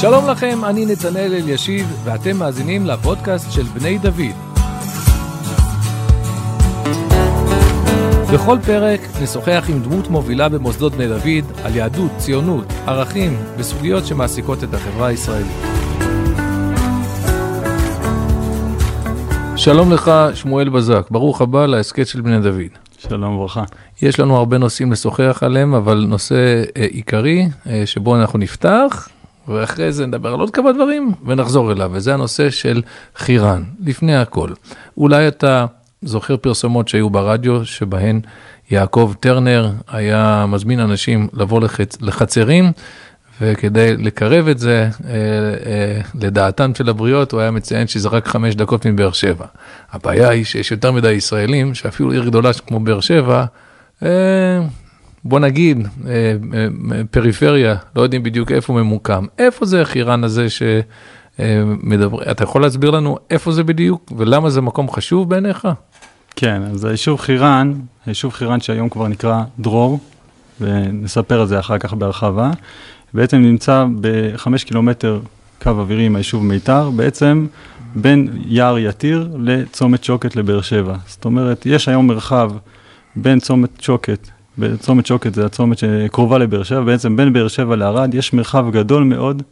שלום לכם, אני נתנאל אלישיב, ואתם מאזינים לפודקאסט של בני דוד. בכל פרק נשוחח עם דמות מובילה במוסדות בני דוד על יהדות, ציונות, ערכים וסוגיות שמעסיקות את החברה הישראלית. שלום לך, שמואל בזק, ברוך הבא להסכת של בני דוד. שלום וברכה. יש לנו הרבה נושאים לשוחח עליהם, אבל נושא אה, עיקרי אה, שבו אנחנו נפתח, ואחרי זה נדבר על עוד כמה דברים ונחזור אליו, וזה הנושא של חירן, לפני הכל. אולי אתה זוכר פרסומות שהיו ברדיו, שבהן יעקב טרנר היה מזמין אנשים לבוא לחצ... לחצרים, וכדי לקרב את זה אה, אה, לדעתן של הבריות, הוא היה מציין שזה רק חמש דקות מבאר שבע. הבעיה היא שיש יותר מדי ישראלים, שאפילו עיר גדולה כמו באר שבע, אה, בוא נגיד, אה, אה, פריפריה, לא יודעים בדיוק איפה ממוקם. איפה זה החירן הזה ש... אה, אתה יכול להסביר לנו איפה זה בדיוק ולמה זה מקום חשוב בעיניך? כן, אז היישוב חירן, היישוב חירן שהיום כבר נקרא דרור, ונספר על זה אחר כך בהרחבה, בעצם נמצא בחמש קילומטר קו אווירי עם היישוב מיתר, בעצם בין יער יתיר לצומת שוקת לבאר שבע. זאת אומרת, יש היום מרחב בין צומת שוקת, צומת שוקת זה הצומת שקרובה לבאר שבע, בעצם בין באר שבע לערד יש מרחב גדול מאוד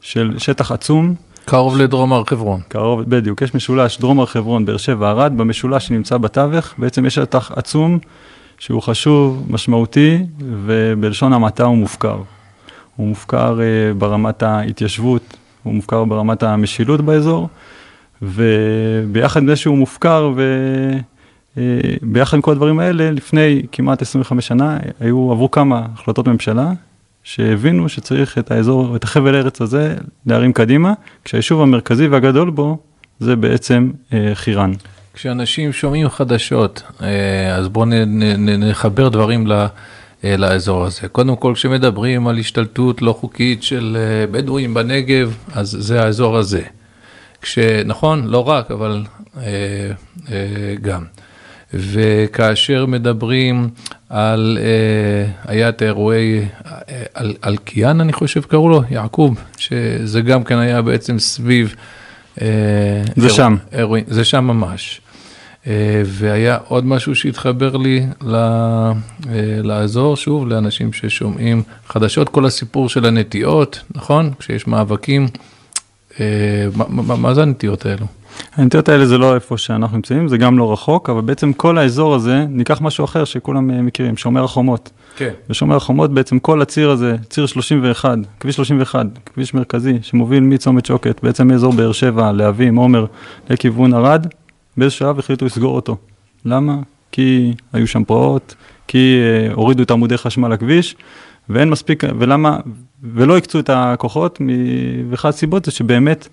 של שטח עצום. קרוב לדרום הר חברון. קרוב, בדיוק, יש משולש דרום הר חברון, באר שבע, ערד, במשולש שנמצא בתווך, בעצם יש שטח עצום שהוא חשוב, משמעותי, ובלשון המעטה הוא מופקר. הוא מופקר uh, ברמת ההתיישבות, הוא מופקר ברמת המשילות באזור, וביחד עם זה שהוא מופקר, וביחד uh, עם כל הדברים האלה, לפני כמעט 25 שנה, היו, עברו כמה החלטות ממשלה, שהבינו שצריך את האזור, את החבל ארץ הזה להרים קדימה, כשהיישוב המרכזי והגדול בו זה בעצם אה, חירן. כשאנשים שומעים חדשות, אה, אז בואו נחבר דברים ל... אה, לאזור הזה. קודם כל, כשמדברים על השתלטות לא חוקית של אה, בדואים בנגב, אז זה האזור הזה. כשנכון, לא רק, אבל אה, אה, גם. וכאשר מדברים על, אה, היה את האירועי, אה, על, על קיאן אני חושב קראו לו, יעקוב, שזה גם כן היה בעצם סביב... אה, זה אירוע, שם. אירוע, זה שם ממש. אה, והיה עוד משהו שהתחבר לי ל, אה, לאזור, שוב, לאנשים ששומעים חדשות, כל הסיפור של הנטיעות, נכון? כשיש מאבקים, אה, מה, מה, מה זה הנטיעות האלו? הנטיעות האלה זה לא איפה שאנחנו נמצאים, זה גם לא רחוק, אבל בעצם כל האזור הזה, ניקח משהו אחר שכולם אה, מכירים, שומר החומות. כן. בשומר החומות בעצם כל הציר הזה, ציר 31, כביש 31, כביש מרכזי, שמוביל מצומת שוקת, בעצם מאזור באר שבע, להבים, עומר, לכיוון ערד, באיזשהו שלב החליטו לסגור אותו. למה? כי היו שם פרעות, כי אה, הורידו את עמודי חשמל לכביש, ואין מספיק, ולמה, ולא הקצו את הכוחות, ואחת הסיבות זה שבאמת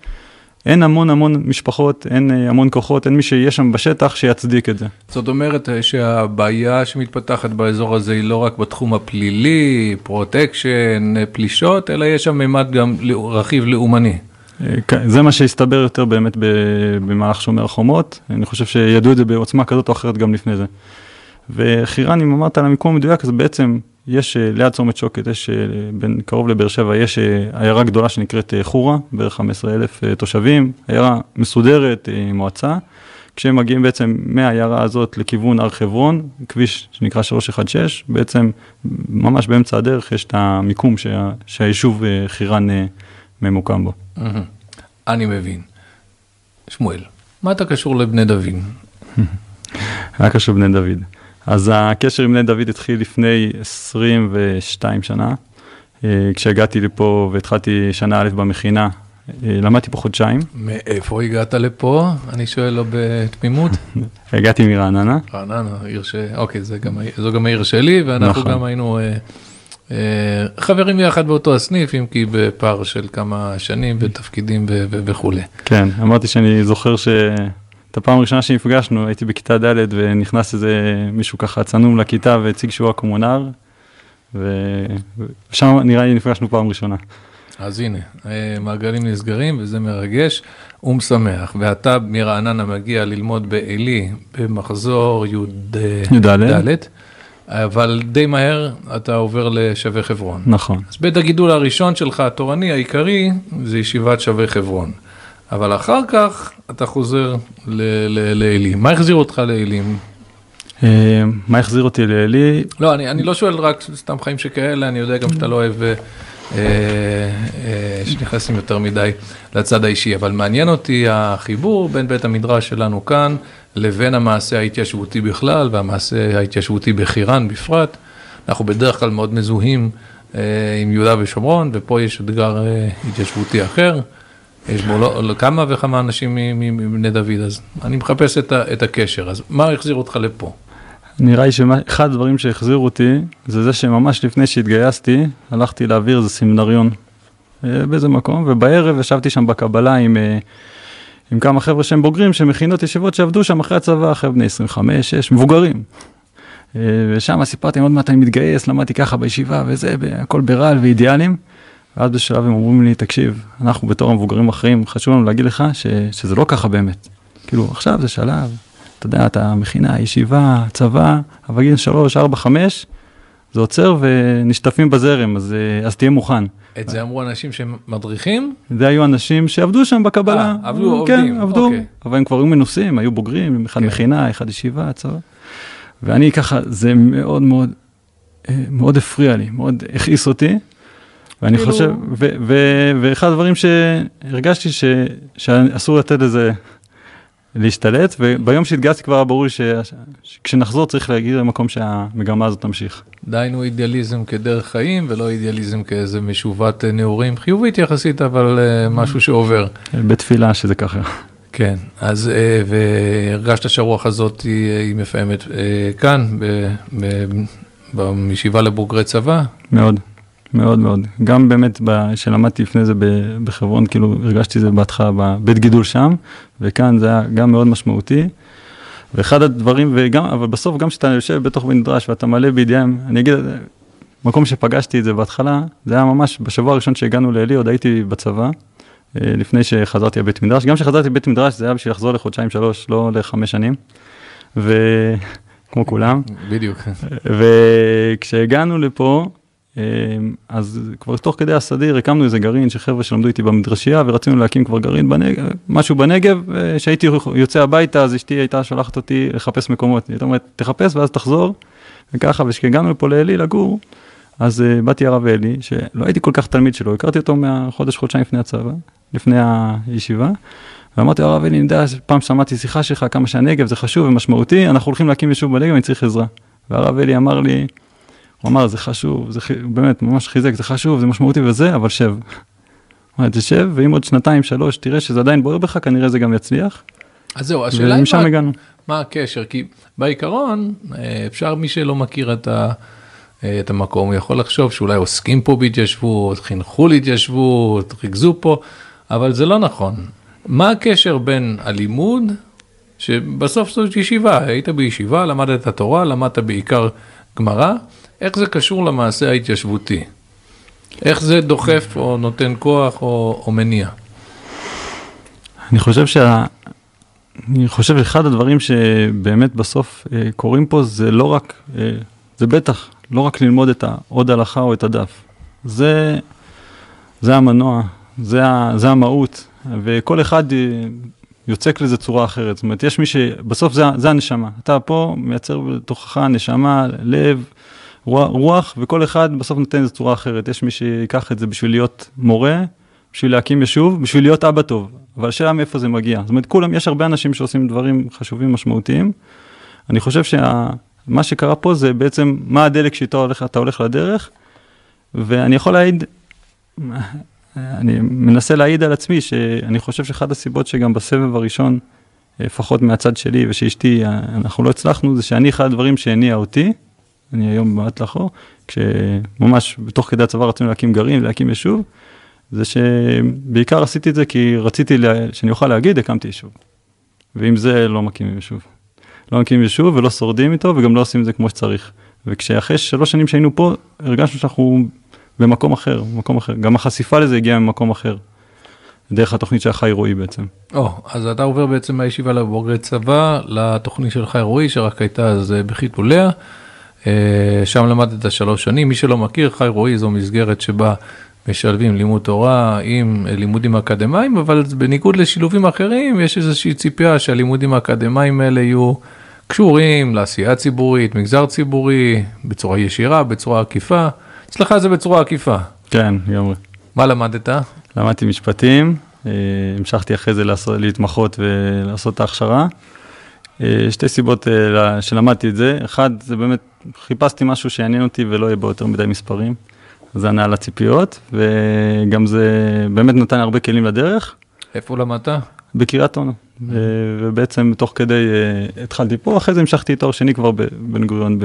אין המון המון משפחות, אין אה, המון כוחות, אין מי שיהיה שם בשטח שיצדיק את זה. זאת אומרת אה, שהבעיה שמתפתחת באזור הזה היא לא רק בתחום הפלילי, פרוטקשן, אה, פלישות, אלא יש שם מימד גם רכיב לאומני. כן, זה מה שהסתבר יותר באמת במהלך שומר החומות, אני חושב שידעו את זה בעוצמה כזאת או אחרת גם לפני זה. וחירן, אם אמרת על המיקום המדויק, אז בעצם יש אה, ליד צומת שוקת, יש אה, בין קרוב לבאר שבע, יש אה, עיירה גדולה שנקראת חורה, בערך 15 אלף תושבים, עיירה מסודרת, מועצה. כשהם מגיעים בעצם מהעיירה הזאת לכיוון הר חברון, כביש שנקרא 316, בעצם ממש באמצע הדרך יש את המיקום שה, שהיישוב חירן ממוקם בו. אני מבין. שמואל, מה אתה קשור לבני דוד? מה קשור לבני דוד? אז הקשר עם בני דוד התחיל לפני 22 שנה. אה, כשהגעתי לפה והתחלתי שנה א' במכינה, אה, למדתי פה חודשיים. מאיפה הגעת לפה? אני שואל לא בתמימות. הגעתי מרעננה. רעננה, עיר ש... אוקיי, זה גם, זו גם העיר שלי, ואנחנו נכון. גם היינו אה, אה, חברים יחד באותו הסניף, אם כי בפער של כמה שנים ותפקידים וכולי. כן, אמרתי שאני זוכר ש... את הפעם הראשונה שנפגשנו, הייתי בכיתה ד' ונכנס איזה מישהו ככה צנום לכיתה והציג שהוא הקומונר, ושם נראה לי נפגשנו פעם ראשונה. אז הנה, אה, מעגלים נסגרים וזה מרגש ומשמח. ואתה מרעננה מגיע ללמוד בעלי במחזור י"ד, אבל די מהר אתה עובר לשווה חברון. נכון. אז בית הגידול הראשון שלך, התורני, העיקרי, זה ישיבת שווה חברון. אבל אחר כך אתה חוזר לאלים. מה החזיר אותך לאלים? אה, מה החזיר אותי לעלי? לא, אני, אני לא שואל רק סתם חיים שכאלה, אני יודע גם שאתה לא אוהב אה, אה, שנכנסים יותר מדי לצד האישי, אבל מעניין אותי החיבור בין בית המדרש שלנו כאן לבין המעשה ההתיישבותי בכלל והמעשה ההתיישבותי בחירן בפרט. אנחנו בדרך כלל מאוד מזוהים עם יהודה ושומרון, ופה יש אתגר התיישבותי אחר. יש בו לא, לא, כמה וכמה אנשים מבני דוד, אז אני מחפש את, ה, את הקשר, אז מה החזיר אותך לפה? נראה לי שאחד הדברים שהחזירו אותי, זה זה שממש לפני שהתגייסתי, הלכתי להעביר איזה סמינריון אה, באיזה מקום, ובערב ישבתי שם בקבלה עם, אה, עם כמה חבר'ה שהם בוגרים, שמכינות ישיבות שעבדו שם אחרי הצבא, אחרי בני 25, 6, מבוגרים. אה, ושם סיפרתי, עוד מעט אני מתגייס, למדתי ככה בישיבה וזה, הכל ברעל ואידיאלים. ואז בשלב הם אומרים לי, תקשיב, אנחנו בתור המבוגרים האחרים, חשוב לנו להגיד לך ש, שזה לא ככה באמת. כאילו, עכשיו זה שלב, אתה יודע, אתה מכינה, ישיבה, צבא, אבל גיל 3, 4, 5, זה עוצר ונשטפים בזרם, אז, אז תהיה מוכן. את זה אמרו אנשים שמדריכים? זה היו אנשים שעבדו שם בקבלה. אה, עבדו, כן, עובדים. עבדו, אוקיי. אבל הם כבר היו מנוסים, היו בוגרים, אחד כן. מכינה, אחד ישיבה, צבא. ואני ככה, זה מאוד מאוד, אה, מאוד הפריע לי, מאוד הכעיס אותי. ואני כאילו... חושב, ו, ו, ואחד הדברים שהרגשתי ש, שאסור לתת לזה להשתלט, וביום שהתגייסתי כבר היה ברור לי שכשנחזור צריך להגיד למקום שהמגמה הזאת תמשיך. דהיינו אידיאליזם כדרך חיים ולא אידיאליזם כאיזה משובת נעורים חיובית יחסית, אבל uh, משהו שעובר. בתפילה שזה ככה. כן, אז uh, והרגשת שהרוח הזאת היא, היא מפעמת uh, כאן, בישיבה לבוגרי צבא? מאוד. מאוד מאוד. גם באמת, כשלמדתי לפני זה בחברון, כאילו הרגשתי זה בהתחלה בבית גידול שם, וכאן זה היה גם מאוד משמעותי. ואחד הדברים, וגם, אבל בסוף גם כשאתה יושב בתוך מדרש ואתה מלא בידיהם, אני אגיד, מקום שפגשתי את זה בהתחלה, זה היה ממש בשבוע הראשון שהגענו לעלי, עוד הייתי בצבא, אה, לפני שחזרתי לבית מדרש. גם כשחזרתי לבית מדרש זה היה בשביל לחזור לחודשיים שלוש, לא לחמש שנים. וכמו כולם. בדיוק. וכשהגענו לפה, אז כבר תוך כדי הסדיר הקמנו איזה גרעין של חבר'ה שלמדו איתי במדרשייה ורצינו להקים כבר גרעין בנגב, משהו בנגב, כשהייתי יוצא הביתה אז אשתי הייתה שולחת אותי לחפש מקומות, היא אומרת תחפש ואז תחזור, וככה וכשהגענו לפה לאלי לגור, אז uh, באתי הרב אלי, שלא הייתי כל כך תלמיד שלו, הכרתי אותו מהחודש חודשיים לפני הצבא, לפני הישיבה, ואמרתי לו הרב אלי, אני יודע, פעם שמעתי שיחה שלך כמה שהנגב זה חשוב ומשמעותי, אנחנו הולכים להקים יישוב בנגב, אני צריך עזרה. והרב אלי אמר לי, הוא אמר, זה חשוב, זה באמת ממש חיזק, זה חשוב, זה משמעותי וזה, אבל שב. אמר, תשב, ואם עוד שנתיים, שלוש, תראה שזה עדיין בוער בך, כנראה זה גם יצליח. אז זהו, השאלה היא מה, מה הקשר, כי בעיקרון, אה, אפשר מי שלא מכיר את, ה, אה, את המקום, הוא יכול לחשוב שאולי עוסקים פה בהתיישבות, חינכו להתיישבות, ריכזו פה, אבל זה לא נכון. מה הקשר בין הלימוד, שבסוף זאת ישיבה, היית בישיבה, למדת את התורה, למדת בעיקר גמרא, איך זה קשור למעשה ההתיישבותי? איך זה דוחף או נותן כוח או, או מניע? אני חושב שה... אני חושב שאחד הדברים שבאמת בסוף אה, קורים פה זה לא רק, אה, זה בטח לא רק ללמוד את העוד הלכה או את הדף. זה, זה המנוע, זה, ה, זה המהות, וכל אחד אה, יוצק לזה צורה אחרת. זאת אומרת, יש מי שבסוף זה, זה הנשמה. אתה פה מייצר בתוכך נשמה, לב, רוח, וכל אחד בסוף נותן איזה צורה אחרת. יש מי שיקח את זה בשביל להיות מורה, בשביל להקים יישוב, בשביל להיות אבא טוב. אבל השאלה מאיפה זה מגיע. זאת אומרת, כולם, יש הרבה אנשים שעושים דברים חשובים, משמעותיים. אני חושב שמה שקרה פה זה בעצם מה הדלק שאיתו הולך, אתה הולך לדרך, ואני יכול להעיד, אני מנסה להעיד על עצמי שאני חושב שאחת הסיבות שגם בסבב הראשון, לפחות מהצד שלי ושאשתי, אנחנו לא הצלחנו, זה שאני אחד הדברים שהניע אותי, אני היום במעט לאחור, כשממש בתוך כדי הצבא רצינו להקים גרעין, להקים יישוב, זה שבעיקר עשיתי את זה כי רציתי לה, שאני אוכל להגיד, הקמתי יישוב. ועם זה לא מקימים יישוב. לא מקימים יישוב ולא שורדים איתו וגם לא עושים את זה כמו שצריך. וכשאחרי שלוש שנים שהיינו פה, הרגשנו שאנחנו במקום אחר, במקום אחר. גם החשיפה לזה הגיעה ממקום אחר. דרך התוכנית של החי רועי בעצם. או, oh, אז אתה עובר בעצם מהישיבה לבוגרי צבא לתוכנית של חי רועי, שרק הייתה אז בחיתוליה. שם למדת שלוש שנים. מי שלא מכיר, חי רועי זו מסגרת שבה משלבים לימוד תורה עם לימודים אקדמיים, אבל בניגוד לשילובים אחרים, יש איזושהי ציפייה שהלימודים האקדמיים האלה יהיו קשורים לעשייה ציבורית, מגזר ציבורי, בצורה ישירה, בצורה עקיפה. אצלך זה בצורה עקיפה. כן, לגמרי. מה למדת? למדתי משפטים, אה, המשכתי אחרי זה לעשות, להתמחות ולעשות את ההכשרה. אה, שתי סיבות אה, שלמדתי את זה, אחד, זה באמת, חיפשתי משהו שיעניין אותי ולא יהיה בו יותר מדי מספרים. זה ענה על הציפיות, וגם זה באמת נתן הרבה כלים לדרך. איפה למדת? בקריית אונו, ובעצם תוך כדי התחלתי פה, אחרי זה המשכתי תואר שני כבר בבן גוריון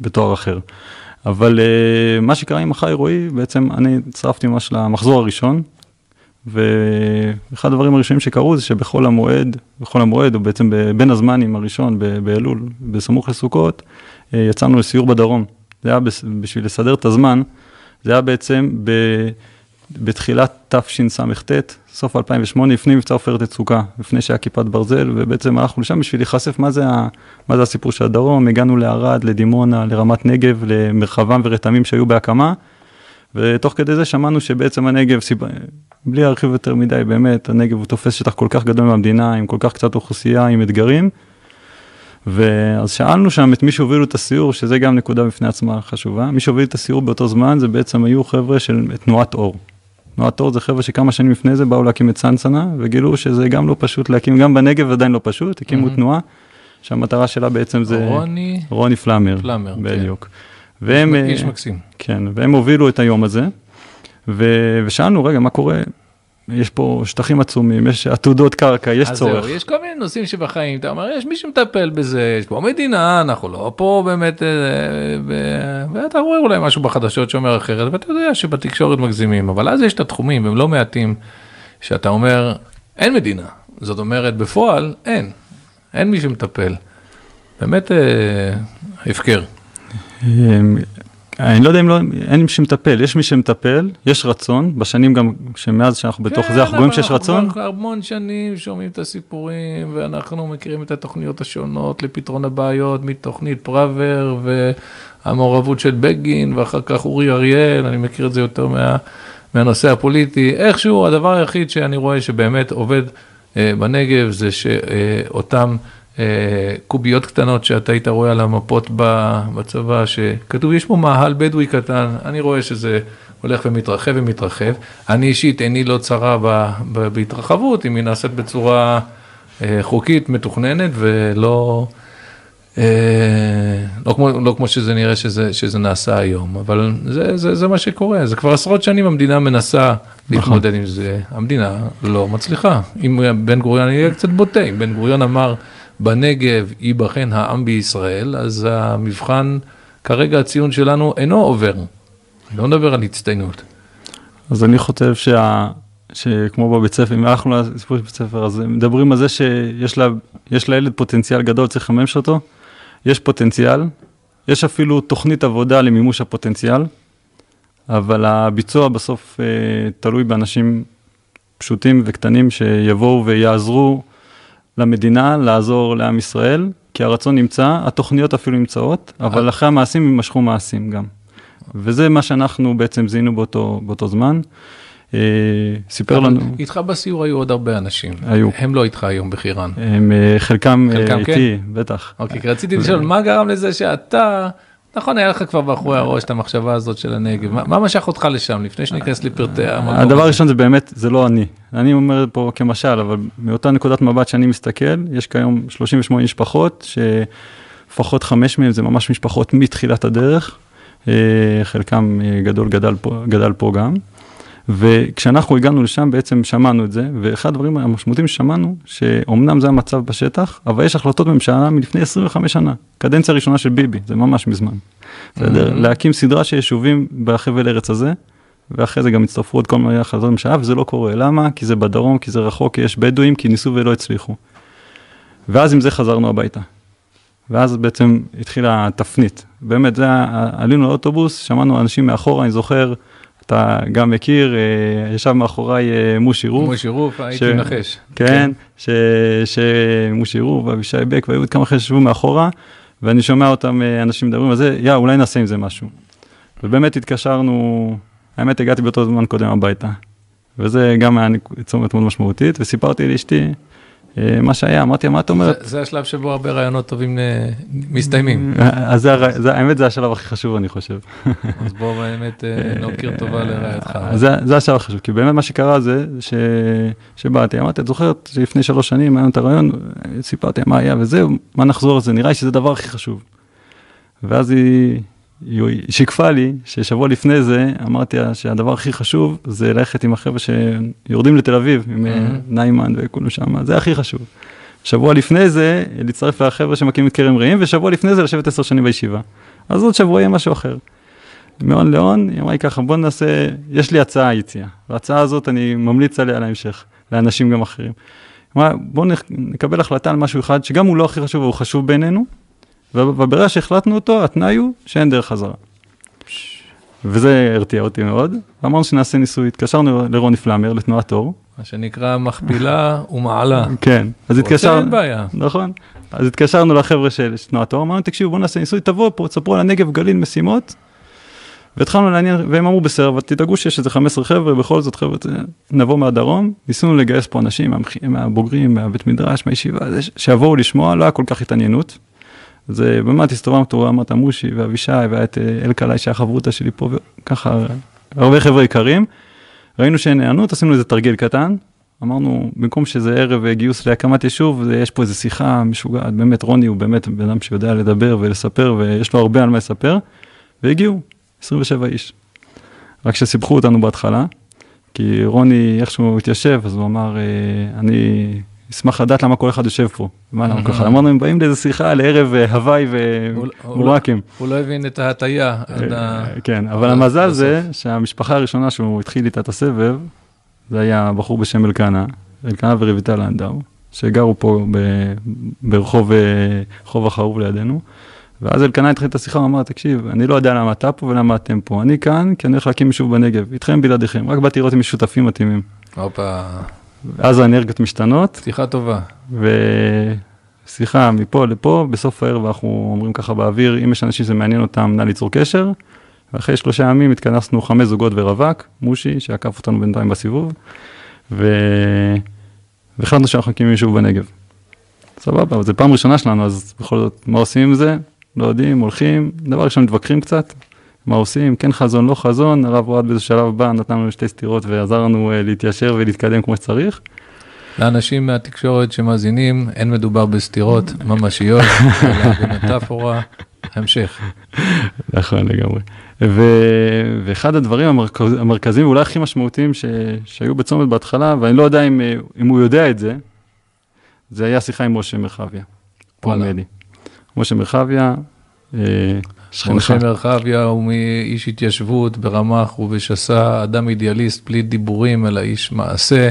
בתואר אחר. אבל מה שקרה עם החי רועי, בעצם אני הצטרפתי ממש למחזור הראשון, ואחד הדברים הראשונים שקרו זה שבחול המועד, בחול המועד, או בעצם בין הזמנים הראשון באלול, בסמוך לסוכות, אה, יצאנו לסיור בדרום. זה היה בשביל לסדר את הזמן, זה היה בעצם ב, בתחילת תשס"ט, סוף 2008, לפני מבצע עופרת יצוקה, לפני שהיה כיפת ברזל, ובעצם הלכנו לשם בשביל להיחשף מה זה, מה זה הסיפור של הדרום, הגענו לערד, לדימונה, לרמת נגב, למרחבם ורתמים שהיו בהקמה. ותוך כדי זה שמענו שבעצם הנגב, סיבה, בלי להרחיב יותר מדי, באמת, הנגב הוא תופס שטח כל כך גדול מהמדינה, עם כל כך קצת אוכלוסייה, עם אתגרים. ואז שאלנו שם את מי שהובילו את הסיור, שזה גם נקודה בפני עצמה חשובה, מי שהוביל את הסיור באותו זמן זה בעצם היו חבר'ה של תנועת אור. תנועת אור זה חבר'ה שכמה שנים לפני זה באו להקים את סנסנה, וגילו שזה גם לא פשוט להקים, גם בנגב עדיין לא פשוט, הקימו mm-hmm. תנועה, שהמטרה שלה בעצם זה... רוני... רוני פלאמר. פלאמר, כן. בדיוק. כן. והם... איש מקסים. כן, והם הובילו את היום הזה, ו... ושאלנו, רגע, מה קורה? יש פה שטחים עצומים, יש עתודות קרקע, יש אז צורך. אז זהו, יש כל מיני נושאים שבחיים, אתה אומר, יש מי שמטפל בזה, יש פה מדינה, אנחנו לא פה באמת, אה, ואתה רואה אולי משהו בחדשות שאומר אחרת, ואתה יודע שבתקשורת מגזימים, אבל אז יש את התחומים, הם לא מעטים, שאתה אומר, אין מדינה. זאת אומרת, בפועל, אין. אין מי שמטפל. באמת אה, הפקר. אני לא יודע אם לא, אין מי שמטפל, יש מי שמטפל, יש רצון, בשנים גם, שמאז שאנחנו בתוך כן, זה, אנחנו רואים שיש רצון. אנחנו כבר המון שנים שומעים את הסיפורים, ואנחנו מכירים את התוכניות השונות לפתרון הבעיות, מתוכנית פראוור, והמעורבות של בגין, ואחר כך אורי אריאל, אני מכיר את זה יותר מה, מהנושא הפוליטי. איכשהו, הדבר היחיד שאני רואה שבאמת עובד אה, בנגב, זה שאותם... אה, קוביות קטנות שאתה היית רואה על המפות בצבא, שכתוב, יש פה מאהל בדואי קטן, אני רואה שזה הולך ומתרחב ומתרחב. אני אישית, עיני לא צרה בהתרחבות, אם היא נעשית בצורה אה, חוקית, מתוכננת, ולא... אה, לא כמו, לא כמו שזה נראה שזה, שזה נעשה היום, אבל זה, זה, זה מה שקורה, זה כבר עשרות שנים המדינה מנסה להתמודד עם זה, המדינה לא מצליחה. אם בן גוריון, אני אהיה קצת בוטה, אם בן גוריון אמר, בנגב ייבחן העם בישראל, אז המבחן, כרגע הציון שלנו אינו עובר. לא נדבר על הצטיינות. אז אני חושב שה... שכמו בבית ספר, אם הלכנו לסיפור של בית ספר, אז מדברים על זה שיש לה, לילד פוטנציאל גדול, צריך לממש אותו. יש פוטנציאל, יש אפילו תוכנית עבודה למימוש הפוטנציאל, אבל הביצוע בסוף אה, תלוי באנשים פשוטים וקטנים שיבואו ויעזרו למדינה, לעזור לעם ישראל, כי הרצון נמצא, התוכניות אפילו נמצאות, אבל אה. אחרי המעשים יימשכו מעשים גם. וזה מה שאנחנו בעצם זיהינו באותו, באותו זמן. אה, סיפר לנו... איתך בסיור היו עוד הרבה אנשים. היו. הם לא איתך היום בחירן. הם אה, חלקם, חלקם איתי, כן? בטח. אוקיי, רציתי לשאול, מה גרם לזה שאתה... נכון, היה לך כבר מאחורי הראש את המחשבה הזאת של הנגב. מה, מה משך אותך לשם, לפני שניכנס לפרטי המקום? הדבר הראשון זה באמת, זה לא אני. אני אומר פה כמשל, אבל מאותה נקודת מבט שאני מסתכל, יש כיום 38 משפחות, שלפחות חמש מהן זה ממש משפחות מתחילת הדרך. אה, חלקם אה, גדול גדל פה, גדל פה גם. וכשאנחנו הגענו לשם בעצם שמענו את זה, ואחד הדברים המשמעותיים ששמענו, שאומנם זה המצב בשטח, אבל יש החלטות ממשלה מלפני 25 שנה, קדנציה ראשונה של ביבי, זה ממש מזמן. בסדר? Mm-hmm. להקים סדרה של יישובים בחבל ארץ הזה, ואחרי זה גם הצטרפו עוד כל מיני החלטות ממשלה, וזה לא קורה. למה? כי זה בדרום, כי זה רחוק, כי יש בדואים, כי ניסו ולא הצליחו. ואז עם זה חזרנו הביתה. ואז בעצם התחילה התפנית. באמת, זה, עלינו לאוטובוס, שמענו אנשים מאחורה, אני זוכר, אתה גם מכיר, אה, ישב מאחוריי מושי רוף. מושי רוף, הייתי מנחש. כן, כן. שמושי רוף ואבישי בק והיו עוד כמה אחרים שישבו מאחורה, ואני שומע אותם אה, אנשים מדברים על זה, יא, אולי נעשה עם זה משהו. ובאמת התקשרנו, האמת הגעתי באותו זמן קודם הביתה. וזה גם היה צומת מאוד משמעותית, וסיפרתי לאשתי, מה שהיה, אמרתי, מה את אומרת? זה, זה השלב שבו הרבה רעיונות טובים אה, מסתיימים. אז זה, זה, האמת זה השלב הכי חשוב, אני חושב. אז בוא באמת נוקיר טובה לרעייתך. זה, זה השלב החשוב, כי באמת מה שקרה זה ש, שבאתי, אמרתי, את זוכרת שלפני שלוש שנים היה לנו את הרעיון, סיפרתי מה היה וזהו, מה נחזור על זה, נראה לי שזה הדבר הכי חשוב. ואז היא... היא שיקפה לי ששבוע לפני זה אמרתי שהדבר הכי חשוב זה ללכת עם החבר'ה שיורדים לתל אביב עם mm-hmm. ניימן וכולו שם זה הכי חשוב. שבוע לפני זה להצטרף לחבר'ה שמקימים את כרם רעים ושבוע לפני זה לשבת עשר שנים בישיבה. אז עוד שבוע יהיה משהו אחר. מהון להון היא אמרה לי ככה בוא נעשה יש לי הצעה יציאה וההצעה הזאת אני ממליץ עליה להמשך לאנשים גם אחרים. אמרה בוא נקבל החלטה על משהו אחד שגם הוא לא הכי חשוב והוא חשוב בעינינו. וברגע שהחלטנו אותו, התנאי הוא שאין דרך חזרה. וזה הרתיע אותי מאוד, אמרנו שנעשה ניסוי, התקשרנו לרוני פלאמר, לתנועת אור. מה שנקרא מכפילה ומעלה. כן, אז התקשרנו, אין בעיה. נכון, אז התקשרנו לחבר'ה של תנועת אור, אמרנו תקשיבו בואו נעשה ניסוי, תבואו פה, תספרו על הנגב גליל משימות. והתחלנו לעניין, והם אמרו בסדר, אבל תדאגו שיש איזה 15 חבר'ה, בכל זאת חבר'ה, נבוא מהדרום, ניסינו לגייס פה אנשים מהבוגרים, מהבית מדרש, מהישיבה, שיבואו לשמוע, לא היה כל כך התעניינות. זה באמת הסתובבנו אמרת מושי ואבישי והיה את אה, אלקלעי שהיה חברותא שלי פה וככה הרבה חבר'ה יקרים. ראינו שאין היענות עשינו איזה תרגיל קטן אמרנו במקום שזה ערב גיוס להקמת יישוב יש פה איזה שיחה משוגעת באמת רוני הוא באמת בן אדם שיודע לדבר ולספר ויש לו הרבה על מה לספר. והגיעו 27 איש. רק שסיבכו אותנו בהתחלה כי רוני איכשהו התיישב אז הוא אמר אה, אני אשמח לדעת למה כל אחד יושב פה. מה למה ככה? אמרנו הם באים לאיזה שיחה לערב אה, הוואי ומורקים. הוא לא הבין את ההטייה. אה, כן, אבל המזל זה שהמשפחה הראשונה שהוא התחיל איתה את הסבב, זה היה בחור בשם אלקנה, אלקנה ורויטל לנדאו, שגרו פה ברחוב אה, החרוב לידינו. ואז אלקנה התחיל את השיחה, הוא אמר, תקשיב, אני לא יודע למה אתה פה ולמה אתם פה, אני כאן כי אני הולך להקים יישוב בנגב, איתכם בלעדיכם, רק באתי לראות אם יש שותפים מתאימים. הופה. אז האנרגיות משתנות. פתיחה טובה. ושיחה מפה לפה, בסוף הערב אנחנו אומרים ככה באוויר, אם יש אנשים שזה מעניין אותם, נא ליצור קשר. ואחרי שלושה ימים התכנסנו חמש זוגות ורווק, מושי, שעקף אותנו בינתיים בסיבוב, ו... והחלטנו שאנחנו מקימים יישוב בנגב. סבבה, אבל זו פעם ראשונה שלנו, אז בכל זאת, מה עושים עם זה? לא יודעים, הולכים, דבר ראשון מתווכחים קצת, מה עושים, כן חזון, לא חזון, הרב אוהד באיזה שלב בא, נתן לנו שתי סטירות ועזר לנו uh, להתיישר ולהתקדם כמו שצריך. לאנשים מהתקשורת שמאזינים, אין מדובר בסתירות ממשיות, אלא במטאפורה, המשך. נכון לגמרי. ו... ואחד הדברים המרכז... המרכזיים ואולי הכי משמעותיים ש... שהיו בצומת בהתחלה, ואני לא יודע אם, אם הוא יודע את זה, זה היה שיחה עם משה מרחביה. וואלה. משה מרחביה, אה, משה מרחביה הוא מאיש התיישבות ברמ"ח ובשסה, אדם אידיאליסט בלי דיבורים אלא איש מעשה,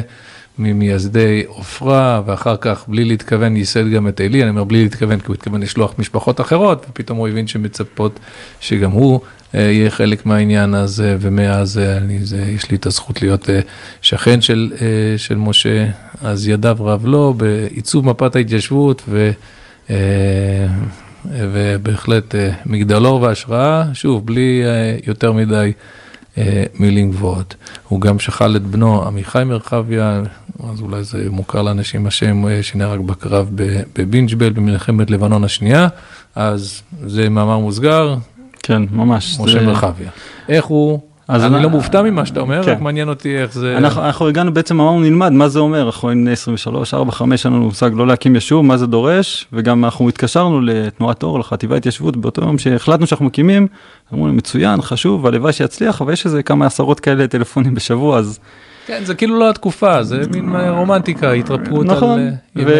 ממייסדי עופרה, ואחר כך בלי להתכוון ייסד גם את עלי, אני אומר בלי להתכוון כי הוא התכוון לשלוח משפחות אחרות, ופתאום הוא הבין שמצפות שגם הוא אה, יהיה חלק מהעניין הזה, ומאז אה, אני, זה, יש לי את הזכות להיות אה, שכן של, של משה, אז ידיו רב לו בעיצוב מפת ההתיישבות, ו... ובהחלט אה, מגדלור והשראה, שוב, בלי אה, יותר מדי אה, מילים גבוהות. הוא גם שכל את בנו עמיחי מרחביה, אז אולי זה מוכר לאנשים השם שנהרג בקרב בבינג'בל במלחמת לבנון השנייה, אז זה מאמר מוסגר. כן, ממש. משה זה... מרחביה. איך הוא אז אני לא מופתע ממה שאתה אומר, כן. רק מעניין אותי איך זה... אנחנו, הגענו בעצם, אמרנו נלמד מה זה אומר, אנחנו היינו 23, 4, 5, אין לנו מושג לא להקים יישוב, מה זה דורש, וגם אנחנו התקשרנו לתנועת אור, לחטיבה התיישבות, באותו יום שהחלטנו שאנחנו מקימים, אמרו לי מצוין, חשוב, הלוואי שיצליח, אבל יש איזה כמה עשרות כאלה טלפונים בשבוע, אז... כן, זה כאילו לא התקופה, זה מין רומנטיקה, התרפאות נכון, על ימי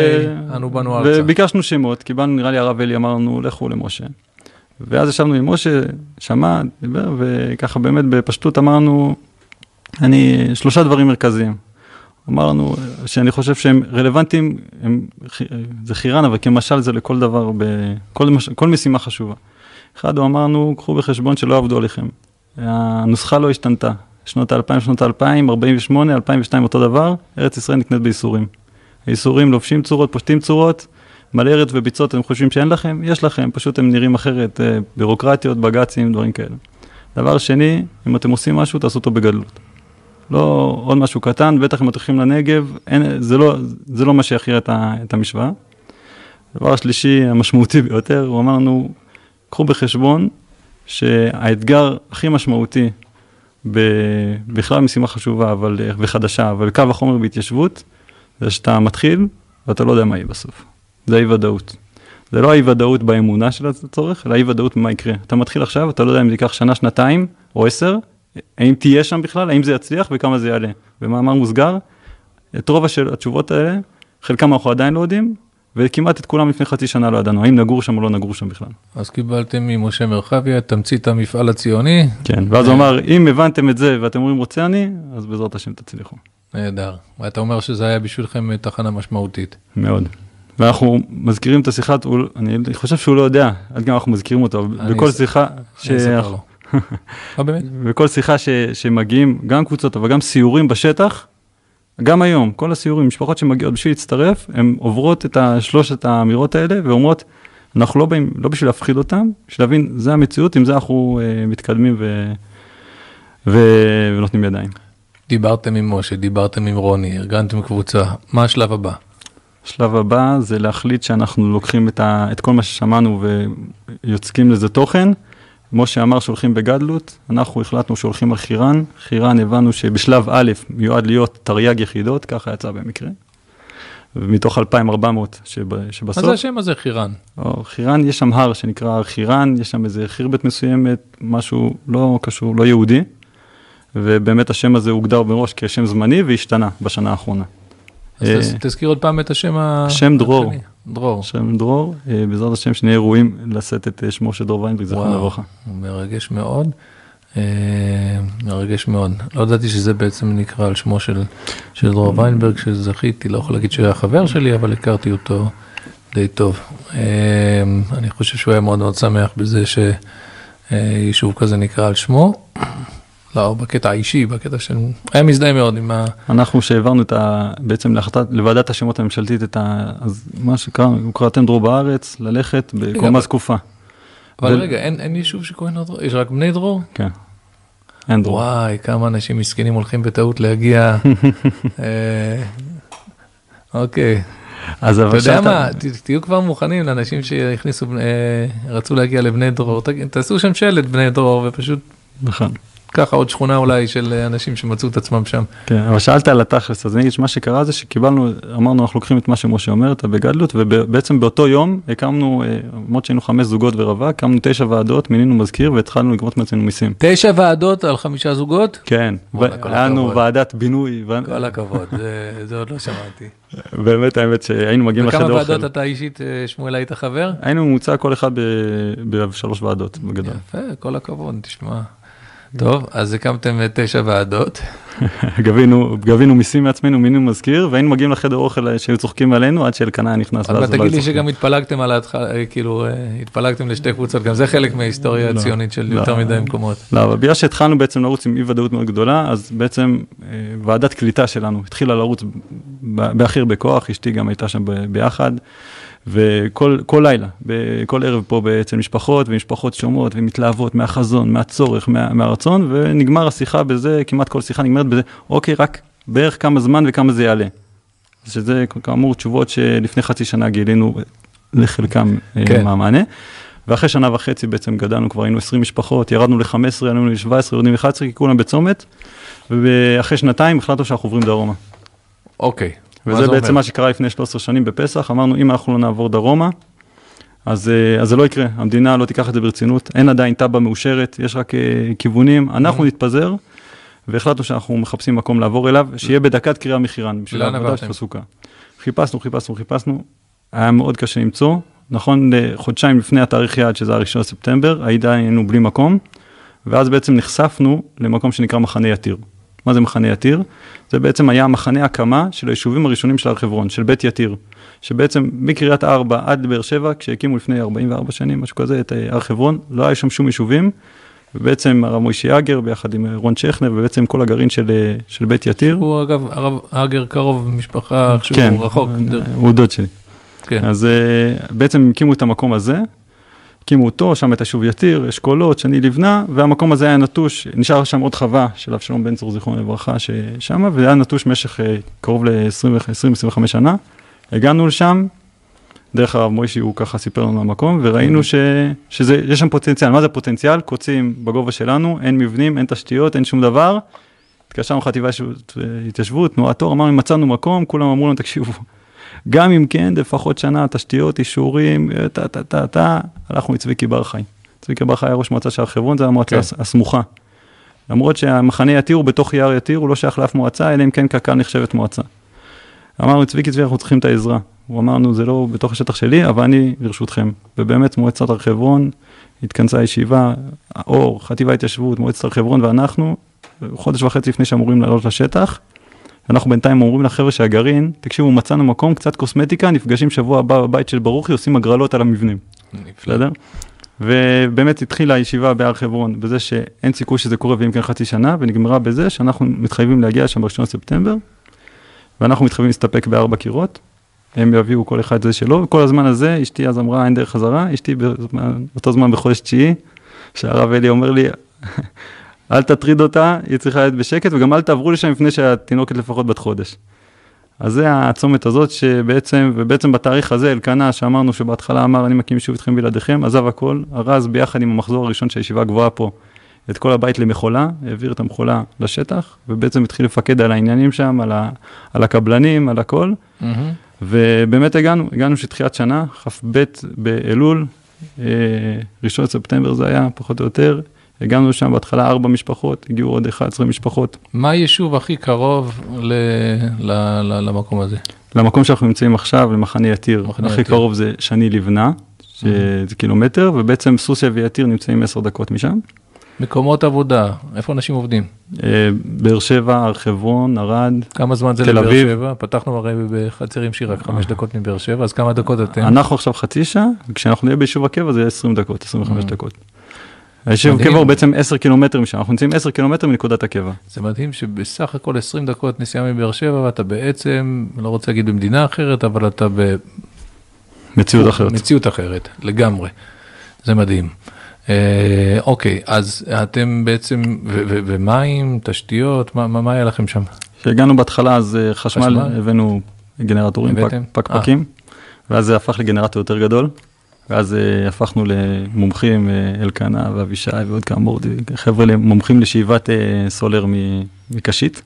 אנו באנו ארצה. וביקשנו שמות, קיבלנו, נראה לי הרב אלי אמרנו, לכו למשה. ואז ישבנו עם משה, שמע, דיבר, וככה באמת בפשטות אמרנו, אני, שלושה דברים מרכזיים. אמרנו שאני חושב שהם רלוונטיים, הם, זה חירן, אבל כמשל זה לכל דבר, בכל, כל משימה חשובה. אחד, הוא אמרנו, קחו בחשבון שלא עבדו עליכם. הנוסחה לא השתנתה. שנות ה-2000, שנות ה-2000, 48, 2002 אותו דבר, ארץ ישראל נקנית בייסורים. הייסורים לובשים צורות, פושטים צורות, מלא ארץ וביצות, אתם חושבים שאין לכם? יש לכם, פשוט הם נראים אחרת, אה, בירוקרטיות, בג"צים, דברים כאלה. דבר שני, אם אתם עושים משהו, תעשו אותו בגדלות. לא עוד משהו קטן, בטח אם אתם הולכים לנגב, אין, זה, לא, זה לא מה שיכריע את, את המשוואה. הדבר השלישי, המשמעותי ביותר, הוא אמר לנו, קחו בחשבון שהאתגר הכי משמעותי, בכלל משימה חשובה אבל, וחדשה, אבל קו החומר בהתיישבות, זה שאתה מתחיל ואתה לא יודע מה יהיה בסוף. זה אי ודאות. זה לא האי ודאות באמונה של הצורך, אלא אי ודאות במה יקרה. אתה מתחיל עכשיו, אתה לא יודע אם זה ייקח שנה, שנתיים או עשר, האם תהיה שם בכלל, האם זה יצליח וכמה זה יעלה. במאמר מוסגר, את רוב השאל, התשובות האלה, חלקם אנחנו עדיין לא יודעים, וכמעט את כולם לפני חצי שנה לא ידענו, האם נגור שם או לא נגור שם בכלל. אז קיבלתם ממשה מרחביה את תמצית המפעל הציוני. כן, ואז הוא אמר, אם הבנתם את זה ואתם אומרים רוצה אני, אז בעזרת השם תצליחו. נהדר. ואתה אומר שזה היה בשבילכם תחנה משמעותית. מאוד. ואנחנו מזכירים את השיחה, אני חושב שהוא לא יודע, עד גם אנחנו מזכירים אותו, בכל שיחה, אספר לו. אה, באמת? בכל שיחה ש, שמגיעים, גם קבוצות, אבל גם סיורים בשטח, גם היום, כל הסיורים, משפחות שמגיעות בשביל להצטרף, הן עוברות את שלושת האמירות האלה ואומרות, אנחנו לא באים, לא בשביל להפחיד אותם, בשביל להבין, זה המציאות, עם זה אנחנו uh, מתקדמים ו, ו, ונותנים ידיים. דיברתם עם משה, דיברתם עם רוני, ארגנתם קבוצה, מה השלב הבא? השלב הבא זה להחליט שאנחנו לוקחים את, ה, את כל מה ששמענו ויוצקים לזה תוכן. משה אמר שהולכים בגדלות, אנחנו החלטנו שהולכים על חירן. חירן הבנו שבשלב א' מיועד להיות תרי"ג יחידות, ככה יצא במקרה. ומתוך 2,400 שבסוף. מה זה השם הזה חירן? או, חירן, יש שם הר שנקרא הר חירן, יש שם איזה חירבת מסוימת, משהו לא קשור, לא יהודי. ובאמת השם הזה הוגדר מראש כשם זמני והשתנה בשנה האחרונה. אז אה, תזכיר עוד פעם את השם ה... שם דרור. דרור. שם דרור, אה, בעזרת השם שנהיה ראויים לשאת את אה, שמו של דרור ויינברג, זכרון לברכה. מרגש מאוד. מרגש מאוד. לא ידעתי שזה בעצם נקרא על שמו של, של דרור ויינברג, שזכיתי, לא יכול להגיד שהוא היה חבר שלי, אבל הכרתי אותו די טוב. אני חושב שהוא היה מאוד מאוד שמח בזה שיישוב כזה נקרא על שמו. לא, בקטע האישי, בקטע של... היה מזדהה מאוד עם ה... אנחנו שהעברנו את ה... בעצם להחלטת, לוועדת השמות הממשלתית את ה... אז מה שקראנו, הוא קראתם דרור בארץ, ללכת בקומה זקופה. אבל ו... רגע, אין, אין יישוב שקוראים לו דרור? יש רק בני דרור? כן. אין דרור. וואי, כמה אנשים מסכנים הולכים בטעות להגיע. אה, אוקיי. אז אבל אתה יודע מה, תהיו כבר מוכנים לאנשים שהכניסו, אה, רצו להגיע לבני דרור, תעשו שם שלט בני דרור ופשוט... נכון. ככה עוד שכונה אולי של אנשים שמצאו את עצמם שם. כן, אבל שאלת על התכלס, אז אני אגיד שמה שקרה זה שקיבלנו, אמרנו אנחנו לוקחים את מה שמשה אומר, את הבגדלות, ובעצם באותו יום הקמנו, אה, למרות שהיינו חמש זוגות ורווק, הקמנו תשע ועדות, מינינו מזכיר והתחלנו לגבות מעצמנו מיסים. תשע ועדות על חמישה זוגות? כן, היה לנו ועדת בינוי. כל הכבוד, זה עוד לא שמעתי. באמת האמת שהיינו מגיעים לחדר אוכל. וכמה ועדות אתה אישית, אה, שמואל, היית חבר? היינו ממוצע כל אחד בשלוש ועדות בגדול. יפה, כל הכבוד, תשמע. טוב, אז הקמתם תשע ועדות. גבינו, גבינו מיסים מעצמנו, מינינו מזכיר, והיינו מגיעים לחדר אוכל שהיו צוחקים עלינו עד שאלקנה נכנס. אבל תגיד לי שגם התפלגתם על ההתחלה, כאילו, אה, התפלגתם לשתי קבוצות, גם זה חלק מההיסטוריה לא, הציונית של לא, יותר מדי מקומות. לא, אבל בגלל שהתחלנו בעצם לרוץ עם אי ודאות מאוד גדולה, אז בעצם אה, ועדת קליטה שלנו התחילה לרוץ בהכי הרבה כוח, אשתי גם הייתה שם ביחד. וכל לילה, כל ערב פה אצל משפחות, ומשפחות שומעות ומתלהבות מהחזון, מהצורך, מה, מהרצון, ונגמר השיחה בזה, כמעט כל שיחה נגמרת בזה, אוקיי, רק בערך כמה זמן וכמה זה יעלה. שזה כאמור תשובות שלפני חצי שנה גילינו לחלקם אה, כן. מהמענה. ואחרי שנה וחצי בעצם גדלנו, כבר היינו 20 משפחות, ירדנו ל-15, עלינו ל-17, יורדים ל-11, כי כולם בצומת, ואחרי שנתיים החלטנו שאנחנו עוברים דרומה. אוקיי, וזה בעצם אומר? מה שקרה לפני 13 שנים בפסח, אמרנו אם אנחנו לא נעבור דרומה, אז, אה, אז זה לא יקרה, המדינה לא תיקח את זה ברצינות, אין עדיין תב"ע מאושרת, יש רק uh, כיוונים, אנחנו mm-hmm. נתפזר, והחלטנו שאנחנו מחפשים מקום לעבור אליו, שיהיה בדקת קריאה מחירן, בשביל העבודה של הסוכה. חיפשנו, חיפשנו, חיפשנו, היה מאוד קשה למצוא, נכון לחודשיים לפני התאריך יעד, שזה הראשון לספטמבר, עדיין היינו בלי מקום, ואז בעצם נחשפנו למקום שנקרא מחנה יתיר. מה זה מחנה יתיר? זה בעצם היה מחנה הקמה של היישובים הראשונים של הר חברון, של בית יתיר. שבעצם מקריית ארבע עד באר שבע, כשהקימו לפני 44 שנים, משהו כזה, את אה, הר חברון, לא היה שם שום יישובים. ובעצם הרב מוישי אגר ביחד עם רון צ'כנר, ובעצם כל הגרעין של, אה, של בית יתיר. הוא אגב, הרב אגר קרוב משפחה, כן, שהוא רחוק. הוא דוד שלי. כן. אז אה, בעצם הקימו את המקום הזה, הקימו אותו, שם את היישוב יתיר, אשכולות, שני לבנה, והמקום הזה היה נטוש, נשאר שם עוד חווה של אבשלום בן צור, זיכרונו לברכה, ששם, וזה היה נטוש במשך אה, קרוב ל-20-25 שנה. הגענו לשם, דרך הרב מוישי הוא ככה סיפר לנו המקום, וראינו ש, שזה, יש שם פוטנציאל. מה זה פוטנציאל? קוצים בגובה שלנו, אין מבנים, אין תשתיות, אין שום דבר. התקשרנו חטיבה של התיישבות, תנועת אור, אמרנו, מצאנו מקום, כולם אמרו לנו, תקשיבו, גם אם כן, לפחות שנה, תשתיות, אישורים, טה טה טה טה, הלכנו לצביקי בר חי. צביקי בר חי היה ראש מועצה של הר חברון, זו המועצה כן. הס- הסמוכה. למרות שהמחנה יתיר הוא בתוך יער יתיר, הוא לא שייך לאף מועצה, אלא אם כן קק"ל נחשבת מועצה. אמרנו, צביקי צבי, אנחנו צריכים את העזרה. הוא אמרנו, זה לא בתוך השטח שלי, אבל אני ברשותכם. ובאמת מועצת הר חברון, התכנסה ישיבה, אור, חטיבה התיישבות, מועצת הר חברון ואנחנו, חודש וחצי לפני שאמורים לעלות לשטח. אנחנו בינתיים אומרים לחבר'ה שהגרעין, תקשיבו, מצאנו מקום, קצת קוסמטיקה, נפגשים שבוע הבא בבית של ברוכי, עושים הגרלות על המבנים, נפלא. בסדר? ובאמת התחילה הישיבה בהר חברון בזה שאין סיכוי שזה קורה ואם כן חצי שנה, ונגמרה בזה שאנחנו מתחייבים להגיע שם ב-1 בספטמבר, ואנחנו מתחייבים להסתפק בארבע קירות, הם יביאו כל אחד זה שלו, וכל הזמן הזה אשתי אז אמרה אין דרך חזרה, אשתי באותו זמן בחודש תשיעי, שהרב אלי אומר לי, אל תטריד אותה, היא צריכה להיות בשקט, וגם אל תעברו לשם לפני שהתינוקת לפחות בת חודש. אז זה הצומת הזאת שבעצם, ובעצם בתאריך הזה, אלקנה, שאמרנו שבהתחלה אמר, אני מקים יישוב איתכם בלעדיכם, עזב הכל, ארז ביחד עם המחזור הראשון של הישיבה הגבוהה פה, את כל הבית למכולה, העביר את המכולה לשטח, ובעצם התחיל לפקד על העניינים שם, על, ה, על הקבלנים, על הכל, מהמם. ובאמת הגענו, הגענו שתחילת שנה, כ"ב באלול, אה, ראשון ספטמבר זה היה, פחות או יותר, הגענו לשם בהתחלה ארבע משפחות, הגיעו עוד 11 משפחות. מה היישוב הכי קרוב ל- ל- ל- למקום הזה? למקום שאנחנו נמצאים עכשיו, למחנה יתיר, מחנה הכי יתיר. קרוב זה שני לבנה, שזה קילומטר, ובעצם סוסיה ויתיר נמצאים עשר דקות משם. מקומות עבודה, איפה אנשים עובדים? אה, באר שבע, הר חברון, ערד, כמה זמן זה תל לבאר אביב. שבע? פתחנו הרי בחצר עם שיר רק חמש דקות מבאר שבע, אז כמה דקות אתם? אנחנו עכשיו חצי שעה, וכשאנחנו נהיה ביישוב הקבע זה יהיה 20 דקות, 25 Mm. דקות. היישוב. הקבע הוא בעצם 10 קילומטר משם, אנחנו נמצאים 10 קילומטר מנקודת הקבע. זה מדהים שבסך הכל 20 דקות נסיעה מבאר שבע ואתה בעצם, לא רוצה להגיד במדינה אחרת, אבל אתה מציאות אחרת. במציאות אחרת, לגמרי. זה מדהים. אה, אוקיי, אז אתם בעצם, ומים, תשתיות, מה, מה, מה היה לכם שם? כשהגענו בהתחלה אז אה, חשמל, חשמל? הבאנו גנרטורים, פק- הבאתם? פקפקים, ואז זה הפך לגנרטור יותר גדול, ואז אה, הפכנו למומחים, אה, אלקנה ואבישי ועוד עוד חבר'ה מומחים לשאיבת אה, סולר מקשית,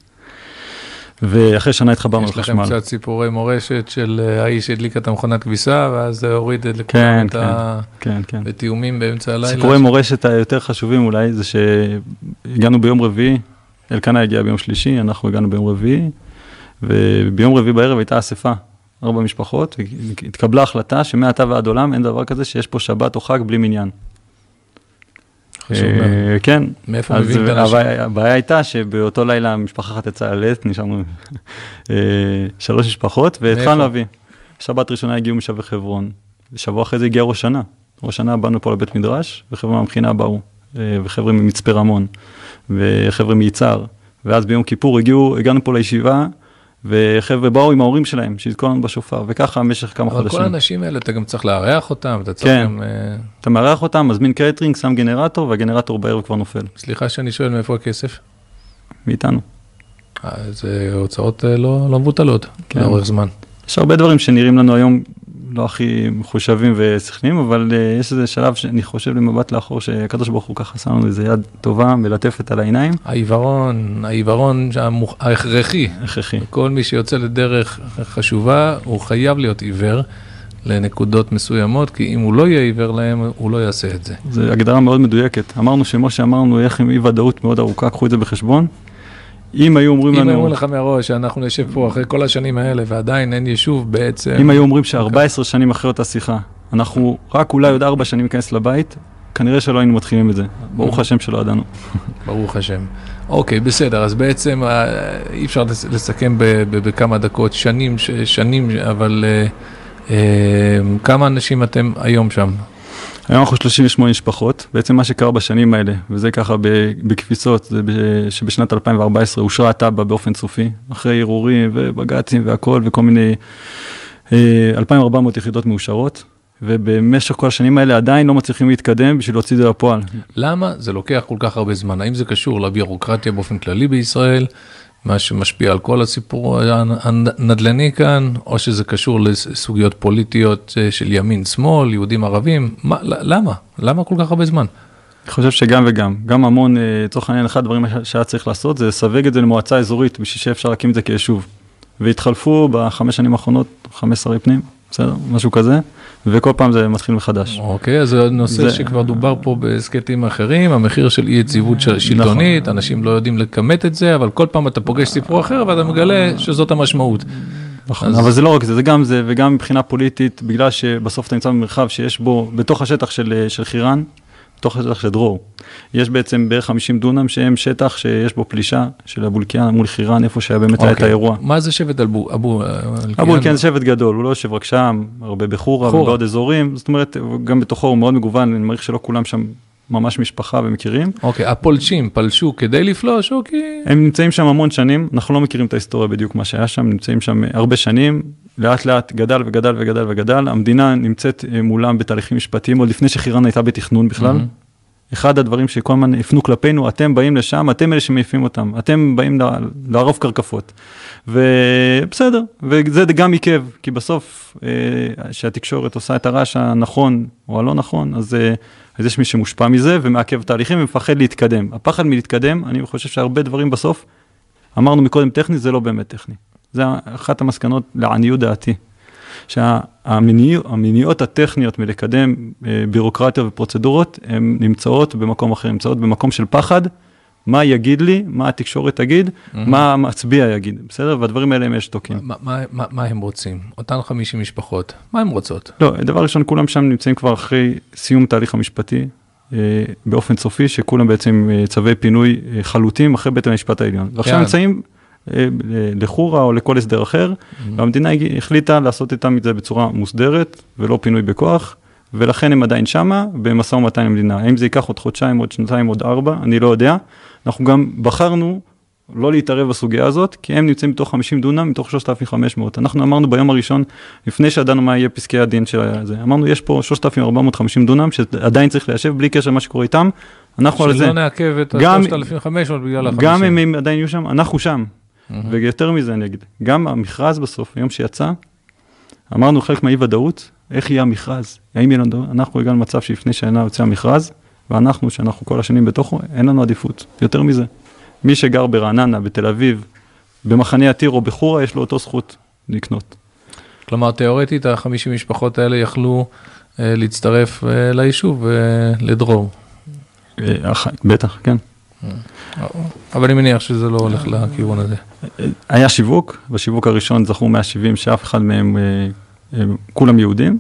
ואחרי שנה התחברנו יש לכם לחשמל. קצת סיפורי מורשת של האיש שהדליק את המכונת כביסה, ואז זה הוריד את לכולם כן, את ה... כן, כן. בתיאומים באמצע הלילה. סיפורי מורשת היותר חשובים אולי זה שהגענו ביום רביעי, אלקנה הגיע ביום שלישי, אנחנו הגענו ביום רביעי, וביום רביעי בערב הייתה אספה, ארבע משפחות, והתקבלה החלטה שמעתה ועד עולם אין דבר כזה שיש פה שבת או חג בלי מניין. חשוב מאוד. אה, כן, מאיפה אז מביאים את האנשים? הבעיה הייתה שבאותו לילה משפחה אחת יצאה ללדת, נשארנו אה, שלוש משפחות? והתחלנו להביא. שבת ראשונה הגיעו משבי חברון, שבוע אחרי זה הגיע ראש שנה. ראש שנה באנו פה לבית מדרש, וחבר'ה מהמכינה באו, אה, וחבר'ה ממצפה רמון, וחבר'ה מיצהר, ואז ביום כיפור הגיעו, הגענו פה לישיבה, וחבר'ה באו עם ההורים שלהם, שיזכו לנו בשופר, וככה במשך כמה אבל חודשים. כל האנשים האלה, אתה גם צריך לארח אותם, אתה צריך כן. גם... אה, אתה מארח אותם, מזמין קייטרינג, שם גנרטור, והגנרטור בערב כבר נופל, סליחה שאני שואל מאיפה הכסף? מאיתנו. אה, זה הוצאות אה, לא לא מבוטלות, כן. לאורך זמן. יש הרבה דברים שנראים לנו היום לא הכי מחושבים ושכליים, אבל אה, יש איזה שלב שאני חושב למבט לאחור שהקדוש ברוך הוא ככה שם לנו איזה יד טובה, מלטפת על העיניים, העיוורון, העיוורון המוכ- ההכרחי, הכרחי. כל מי שיוצא לדרך חשובה, הוא חייב להיות עיוור לנקודות מסוימות, כי אם הוא לא יהיה עיוור להם, הוא לא יעשה את זה. זו הגדרה מאוד מדויקת. אמרנו שמה שאמרנו, איך עם אי ודאות מאוד ארוכה, קחו את זה בחשבון. אם היו אומרים אם לנו, אמרו לך מראש שאנחנו נשב פה אחרי כל השנים האלה ועדיין אין יישוב בעצם, אם היו אומרים ש-14 שנים אחרי אותה שיחה, אנחנו רק אולי עוד 4 שנים ניכנס לבית, כנראה שלא היינו מתחילים את זה. ברוך השם שלא ידענו. ברוך השם. אוקיי, בסדר, אז בעצם אה, אי אפשר לס- לסכם בכמה דקות, שנים, שנים, אבל אה, אה, כמה אנשים אתם היום שם? היום אנחנו 38 משפחות, בעצם מה שקרה בשנים האלה, וזה ככה בקפיצות, זה שבשנת 2014 אושרה התב"ע באופן סופי, אחרי ערעורים ובג"צים והכל וכל מיני אה, 2,400 יחידות מאושרות, ובמשך כל השנים האלה עדיין לא מצליחים להתקדם בשביל להוציא את זה לפועל. למה זה לוקח כל כך הרבה זמן? האם זה קשור לביורוקרטיה באופן כללי בישראל, מה שמשפיע על כל הסיפור הנדל"ני כאן, או שזה קשור לסוגיות פוליטיות אה, של ימין, שמאל, יהודים, ערבים? מה, למה? למה כל כך הרבה זמן? אני חושב שגם וגם, גם המון, אה, לצורך העניין, אחד הדברים שהיה צריך לעשות זה לסווג את זה למועצה אזורית בשביל שאפשר להקים את זה כיישוב. והתחלפו בחמש שנים האחרונות חמש שרי פנים, בסדר? משהו כזה. וכל פעם זה מתחיל מחדש. אוקיי, אז זה נושא זה... שכבר דובר פה בהסכתים אחרים, המחיר של אי יציבות נכון. שלטונית, נכון. אנשים לא יודעים לכמת את זה, אבל כל פעם אתה פוגש סיפור אחר ואתה מגלה שזאת המשמעות. נכון, אז... אבל זה לא רק זה, זה גם זה וגם מבחינה פוליטית, בגלל שבסוף אתה נמצא במרחב שיש בו, בתוך השטח של, של חירן, בתוך השטח של דרור. יש בעצם בערך 50 דונם שהם שטח שיש בו פלישה של אבו אלקיעאן מול חירן, איפה שהיה באמת okay. היה את אוקיי. האירוע. מה זה שבט אבו? אבו אלקיעאן זה שבט גדול, הוא לא יושב רק שם, הרבה בחורה ובעוד אזורים, זאת אומרת, גם בתוכו הוא מאוד מגוון, אני מעריך שלא כולם שם ממש משפחה ומכירים. אוקיי, okay, הפולשים פלשו כדי לפלוש או כי... הם נמצאים שם המון שנים, אנחנו לא מכירים את ההיסטוריה בדיוק מה שהיה שם, נמצאים שם הרבה שנים, לאט לאט גדל וגדל וגדל וגדל, המדינה נמצאת אה, מולם בתהליכים משפטיים עוד לפני שחירן הייתה בתכנון בכלל. Mm-hmm. אחד הדברים שכל הזמן הפנו כלפינו, אתם באים לשם, אתם אלה שמעיפים אותם, אתם באים לערוב קרקפות. ובסדר, וזה גם עיכב, כי בסוף, אה, שהתקשורת עושה את הרעש הנכון או הלא נכון, אז, אה, אז יש מי שמושפע מזה ומעכב תהליכים ומפחד להתקדם. הפחד מלהתקדם, אני חושב שהרבה דברים בסוף, אמרנו מקודם טכני, זה לא באמת טכני. זה אחת המסקנות לעניות דעתי. שהמניעות הטכניות מלקדם אה, בירוקרטיה ופרוצדורות, הן נמצאות במקום אחר, נמצאות במקום של פחד, מה יגיד לי, מה התקשורת תגיד, mm-hmm. מה המצביע יגיד, בסדר? והדברים האלה הם יש תוקים. מה, מה, מה, מה הם רוצים? אותן 50 משפחות, מה הם רוצות? לא, דבר ראשון, כולם שם נמצאים כבר אחרי סיום תהליך המשפטי, אה, באופן סופי, שכולם בעצם אה, צווי פינוי חלוטים אחרי בית המשפט העליון. ועכשיו כן. נמצאים לחורה או לכל הסדר אחר, mm-hmm. והמדינה החליטה לעשות איתם את זה בצורה מוסדרת ולא פינוי בכוח, ולכן הם עדיין שמה במשא ומתן עם המדינה. האם זה ייקח עוד חודשיים, עוד שנתיים, עוד ארבע, אני לא יודע. אנחנו גם בחרנו לא להתערב בסוגיה הזאת, כי הם נמצאים בתוך 50 דונם מתוך 3,500. אנחנו אמרנו ביום הראשון, לפני שידענו מה יהיה פסקי הדין של זה, אמרנו יש פה 3,450 דונם שעדיין צריך ליישב בלי קשר למה שקורה איתם. אנחנו על זה. שלא נעכב את ה-3,500 בגלל ה-50. גם אם הם עדיין יהיו שם, אנחנו שם. Mm-hmm. ויותר מזה אני אגיד, גם המכרז בסוף, היום שיצא, אמרנו חלק מהאי ודאות, איך יהיה המכרז? האם יהיה לנו, אנחנו הגענו למצב שלפני שנה יוצא המכרז, ואנחנו, שאנחנו כל השנים בתוכו, אין לנו עדיפות. יותר מזה, מי שגר ברעננה, בתל אביב, במחנה עתיר או בחורה, יש לו אותו זכות לקנות. כלומר, תיאורטית, החמישים משפחות האלה יכלו אה, להצטרף אה, ליישוב, אה, לדרור. אה, בטח, כן. אבל אני מניח שזה לא הולך לכיוון הזה. היה שיווק, בשיווק הראשון זכו 170 שאף אחד מהם, אה, כולם יהודים.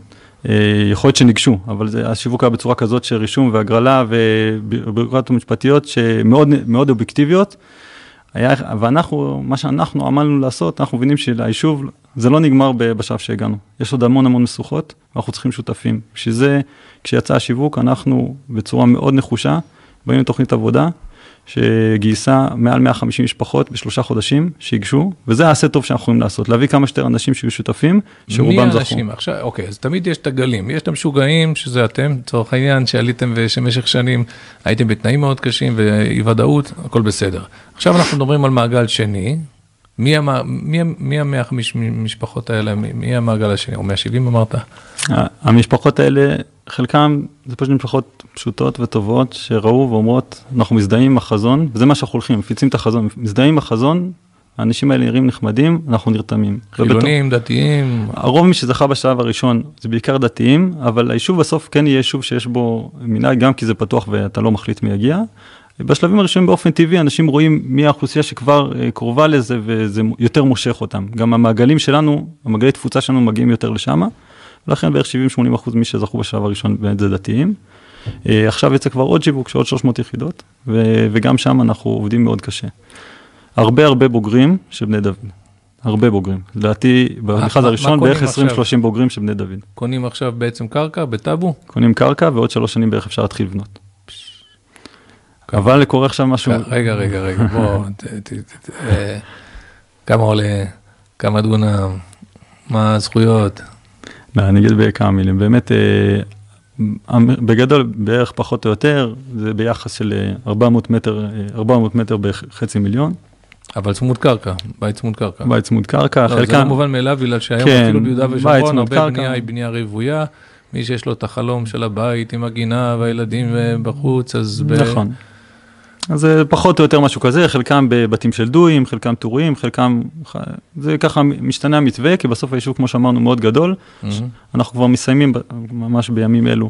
אה, יכול להיות שניגשו, אבל זה, השיווק היה בצורה כזאת של רישום והגרלה וביורוקרטיות משפטיות שמאוד אובייקטיביות. היה, ואנחנו, מה שאנחנו עמלנו לעשות, אנחנו מבינים שליישוב זה לא נגמר בשלב שהגענו. יש עוד המון המון משוכות, ואנחנו צריכים שותפים. בשביל זה, כשיצא השיווק, אנחנו בצורה מאוד נחושה, באים לתוכנית עבודה, שגייסה מעל 150 משפחות בשלושה חודשים שהיגשו, וזה העשה טוב שאנחנו יכולים לעשות, להביא כמה שיותר אנשים שיהיו שותפים, שרובם זכו. מי האנשים? עכשיו, אוקיי, אז תמיד יש את הגלים, יש את המשוגעים, שזה אתם, לצורך העניין, שעליתם ושמשך שנים הייתם בתנאים מאוד קשים ואי ודאות, הכל בסדר. עכשיו אנחנו מדברים על מעגל שני, מי, המ... מי, מי המאה משפחות האלה, מי, מי המעגל השני, או 170 אמרת? המשפחות האלה, חלקם זה פשוט משפחות פשוטות וטובות שראו ואומרות, אנחנו מזדהים עם החזון, וזה מה שאנחנו הולכים, מפיצים את החזון, מזדהים עם החזון, האנשים האלה נראים נחמדים, אנחנו נרתמים. חילונים, ובתור, דתיים. הרוב מי שזכה בשלב הראשון זה בעיקר דתיים, אבל היישוב בסוף כן יהיה יישוב שיש בו מנהג, גם כי זה פתוח ואתה לא מחליט מי יגיע. בשלבים הראשונים באופן טבעי אנשים רואים מי האוכלוסייה שכבר אה, קרובה לזה וזה יותר מושך אותם. גם המעגלים שלנו, המעגלי תפוצה שלנו מגיעים יותר לשם, ולכן בערך 70-80 אחוז מי שזכו בשלב הראשון באמת זה דתיים. אה, עכשיו יצא כבר עוד שיווק של עוד 300 יחידות, וגם שם אנחנו עובדים מאוד קשה. הרבה הרבה בוגרים של בני דוד. הרבה בוגרים. לדעתי, במכרז הראשון בערך 20-30 בוגרים של בני דוד. קונים עכשיו בעצם קרקע בטאבו? קונים קרקע ועוד שלוש שנים בערך אפשר להתחיל לבנות. אבל קורה עכשיו משהו... רגע, רגע, רגע, בוא, אה, כמה עולה, כמה דונם, מה הזכויות? אני אגיד בכמה מילים, באמת, אה, בגדול, בערך פחות או יותר, זה ביחס של 400 מטר, 400 מטר בחצי מיליון. אבל צמוד קרקע, בית צמוד קרקע. בית צמוד קרקע, לא, חלקם... זה לא מובן מאליו, בגלל שהיום כן, אפילו ביהודה ושומרון, הרבה קרקע. בנייה היא בנייה רוויה. מי שיש לו את החלום של הבית עם הגינה והילדים בחוץ, אז... נכון. ב... אז זה פחות או יותר משהו כזה, חלקם בבתים של דויים, חלקם טורים, חלקם, זה ככה משתנה המתווה, כי בסוף היישוב, כמו שאמרנו, מאוד גדול. Mm-hmm. אנחנו כבר מסיימים ממש בימים אלו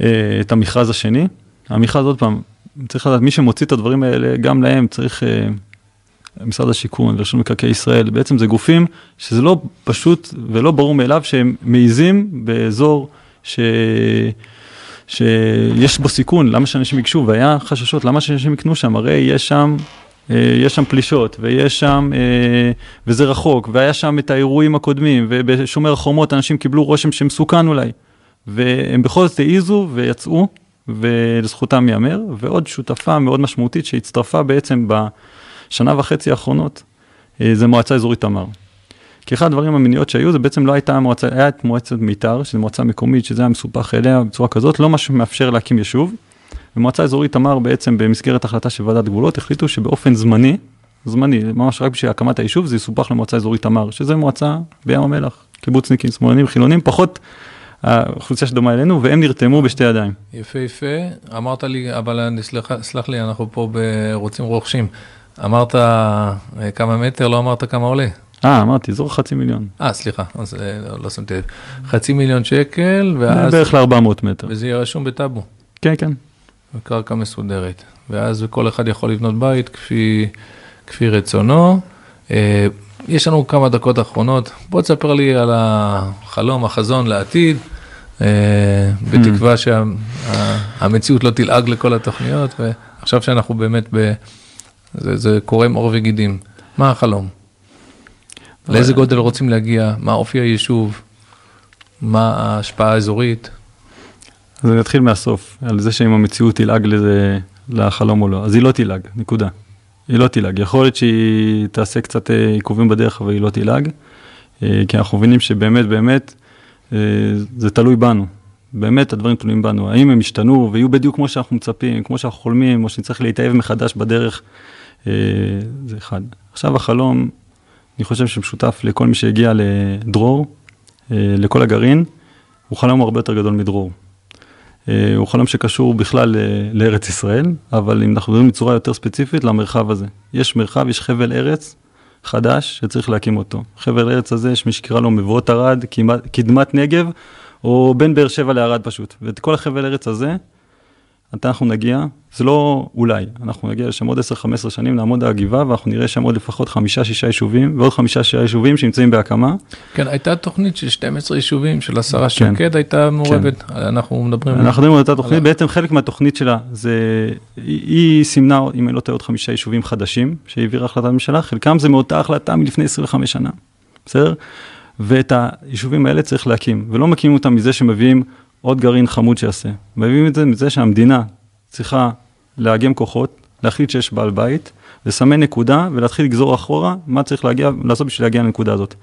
אה, את המכרז השני. המכרז, עוד פעם, צריך לדעת, מי שמוציא את הדברים האלה, גם להם צריך, אה, משרד השיכון ורשות מקרקעי ישראל, בעצם זה גופים שזה לא פשוט ולא ברור מאליו שהם מעיזים באזור ש... שיש בו סיכון, למה שאנשים ייגשו, והיה חששות, למה שאנשים יקנו שם, הרי יש שם, אה, יש שם פלישות, ויש שם, אה, וזה רחוק, והיה שם את האירועים הקודמים, ובשומר החומות אנשים קיבלו רושם שמסוכן אולי, והם בכל זאת העיזו ויצאו, ולזכותם ייאמר, ועוד שותפה מאוד משמעותית שהצטרפה בעצם בשנה וחצי האחרונות, אה, זה מועצה אזורית תמר. כי אחד הדברים המניעות שהיו זה בעצם לא הייתה מועצה, היה את מועצת מיתר, שזו מועצה מקומית, שזה היה מסופח אליה בצורה כזאת, לא מה שמאפשר להקים יישוב. ומועצה אזורית תמר בעצם במסגרת החלטה של ועדת גבולות החליטו שבאופן זמני, זמני, ממש רק בשביל הקמת היישוב, זה יסופח למועצה אזורית תמר, שזה מועצה בים המלח, קיבוצניקים, שמאלנים, חילונים, פחות האוכלוסייה שדומה אלינו, והם נרתמו בשתי ידיים. יפה יפה, אמרת לי, אבל סלח, סלח לי, אנחנו פה רוצים רוכשים. אמרת אה, כמה מטר, לא אמרת כמה עולה. אה, אמרתי, אזור חצי מיליון. אה, סליחה, אז אה, לא, לא שמתי לב. חצי מיליון שקל, ואז... בערך ל-400 מטר. וזה יהיה רשום בטאבו. כן, כן. וקרקע מסודרת. ואז כל אחד יכול לבנות בית כפי, כפי רצונו. אה, יש לנו כמה דקות אחרונות. בוא תספר לי על החלום, החזון לעתיד, אה, בתקווה שהמציאות לא תלעג לכל התוכניות, ועכשיו שאנחנו באמת ב... זה, זה קורם עור וגידים. מה החלום? לאיזה גודל רוצים להגיע, מה אופי היישוב, מה ההשפעה האזורית. אז אני אתחיל מהסוף, על זה שאם המציאות תלעג לזה, לחלום או לא. אז היא לא תלעג, נקודה. היא לא תלעג. יכול להיות שהיא תעשה קצת אה, עיכובים בדרך, אבל היא לא תלעג. אה, כי אנחנו מבינים שבאמת, באמת, אה, זה תלוי בנו. באמת הדברים תלויים בנו. האם הם ישתנו ויהיו בדיוק כמו שאנחנו מצפים, כמו שאנחנו חולמים, או שנצטרך להתאהב מחדש בדרך, זה אחד. עכשיו החלום, אני חושב שמשותף לכל מי שהגיע לדרור, אה, לכל הגרעין, הוא חלום הרבה יותר גדול מדרור. אה, הוא חלום שקשור בכלל לארץ ישראל, אבל אם אנחנו מדברים בצורה יותר ספציפית, למרחב הזה. יש מרחב, יש חבל ארץ חדש שצריך להקים אותו. חבל ארץ הזה, יש מי שקרא לו מבואות ערד, קדמת נגב, או בין באר שבע לערד פשוט. ואת כל החבל ארץ הזה, מתי אנחנו נגיע, זה לא אולי, אנחנו נגיע לשם עוד 10-15 שנים, נעמוד על הגבעה ואנחנו נראה שם עוד לפחות חמישה-שישה יישובים ועוד חמישה-שישה יישובים שנמצאים בהקמה. כן, הייתה תוכנית של 12 יישובים של השרה כן, שקד הייתה מעורבת, כן. אנחנו מדברים... אנחנו מדברים על אותה תוכנית, בעצם חלק מהתוכנית שלה זה, היא סימנה, אם אני לא טועה, עוד חמישה יישובים חדשים שהעבירה החלטת ממשלה, חלקם זה מאותה החלטה מלפני 25 שנה, בסדר? ואת היישובים האלה צריך להקים, ולא מקימים אותם מזה שמביאים עוד גרעין חמוד שיעשה. מביאים את זה מזה שהמדינה צריכה לאגם כוחות, להחליט שיש בעל בית, לסמן נקודה ולהתחיל לגזור אחורה מה צריך להגיע, לעשות בשביל להגיע לנקודה הזאת.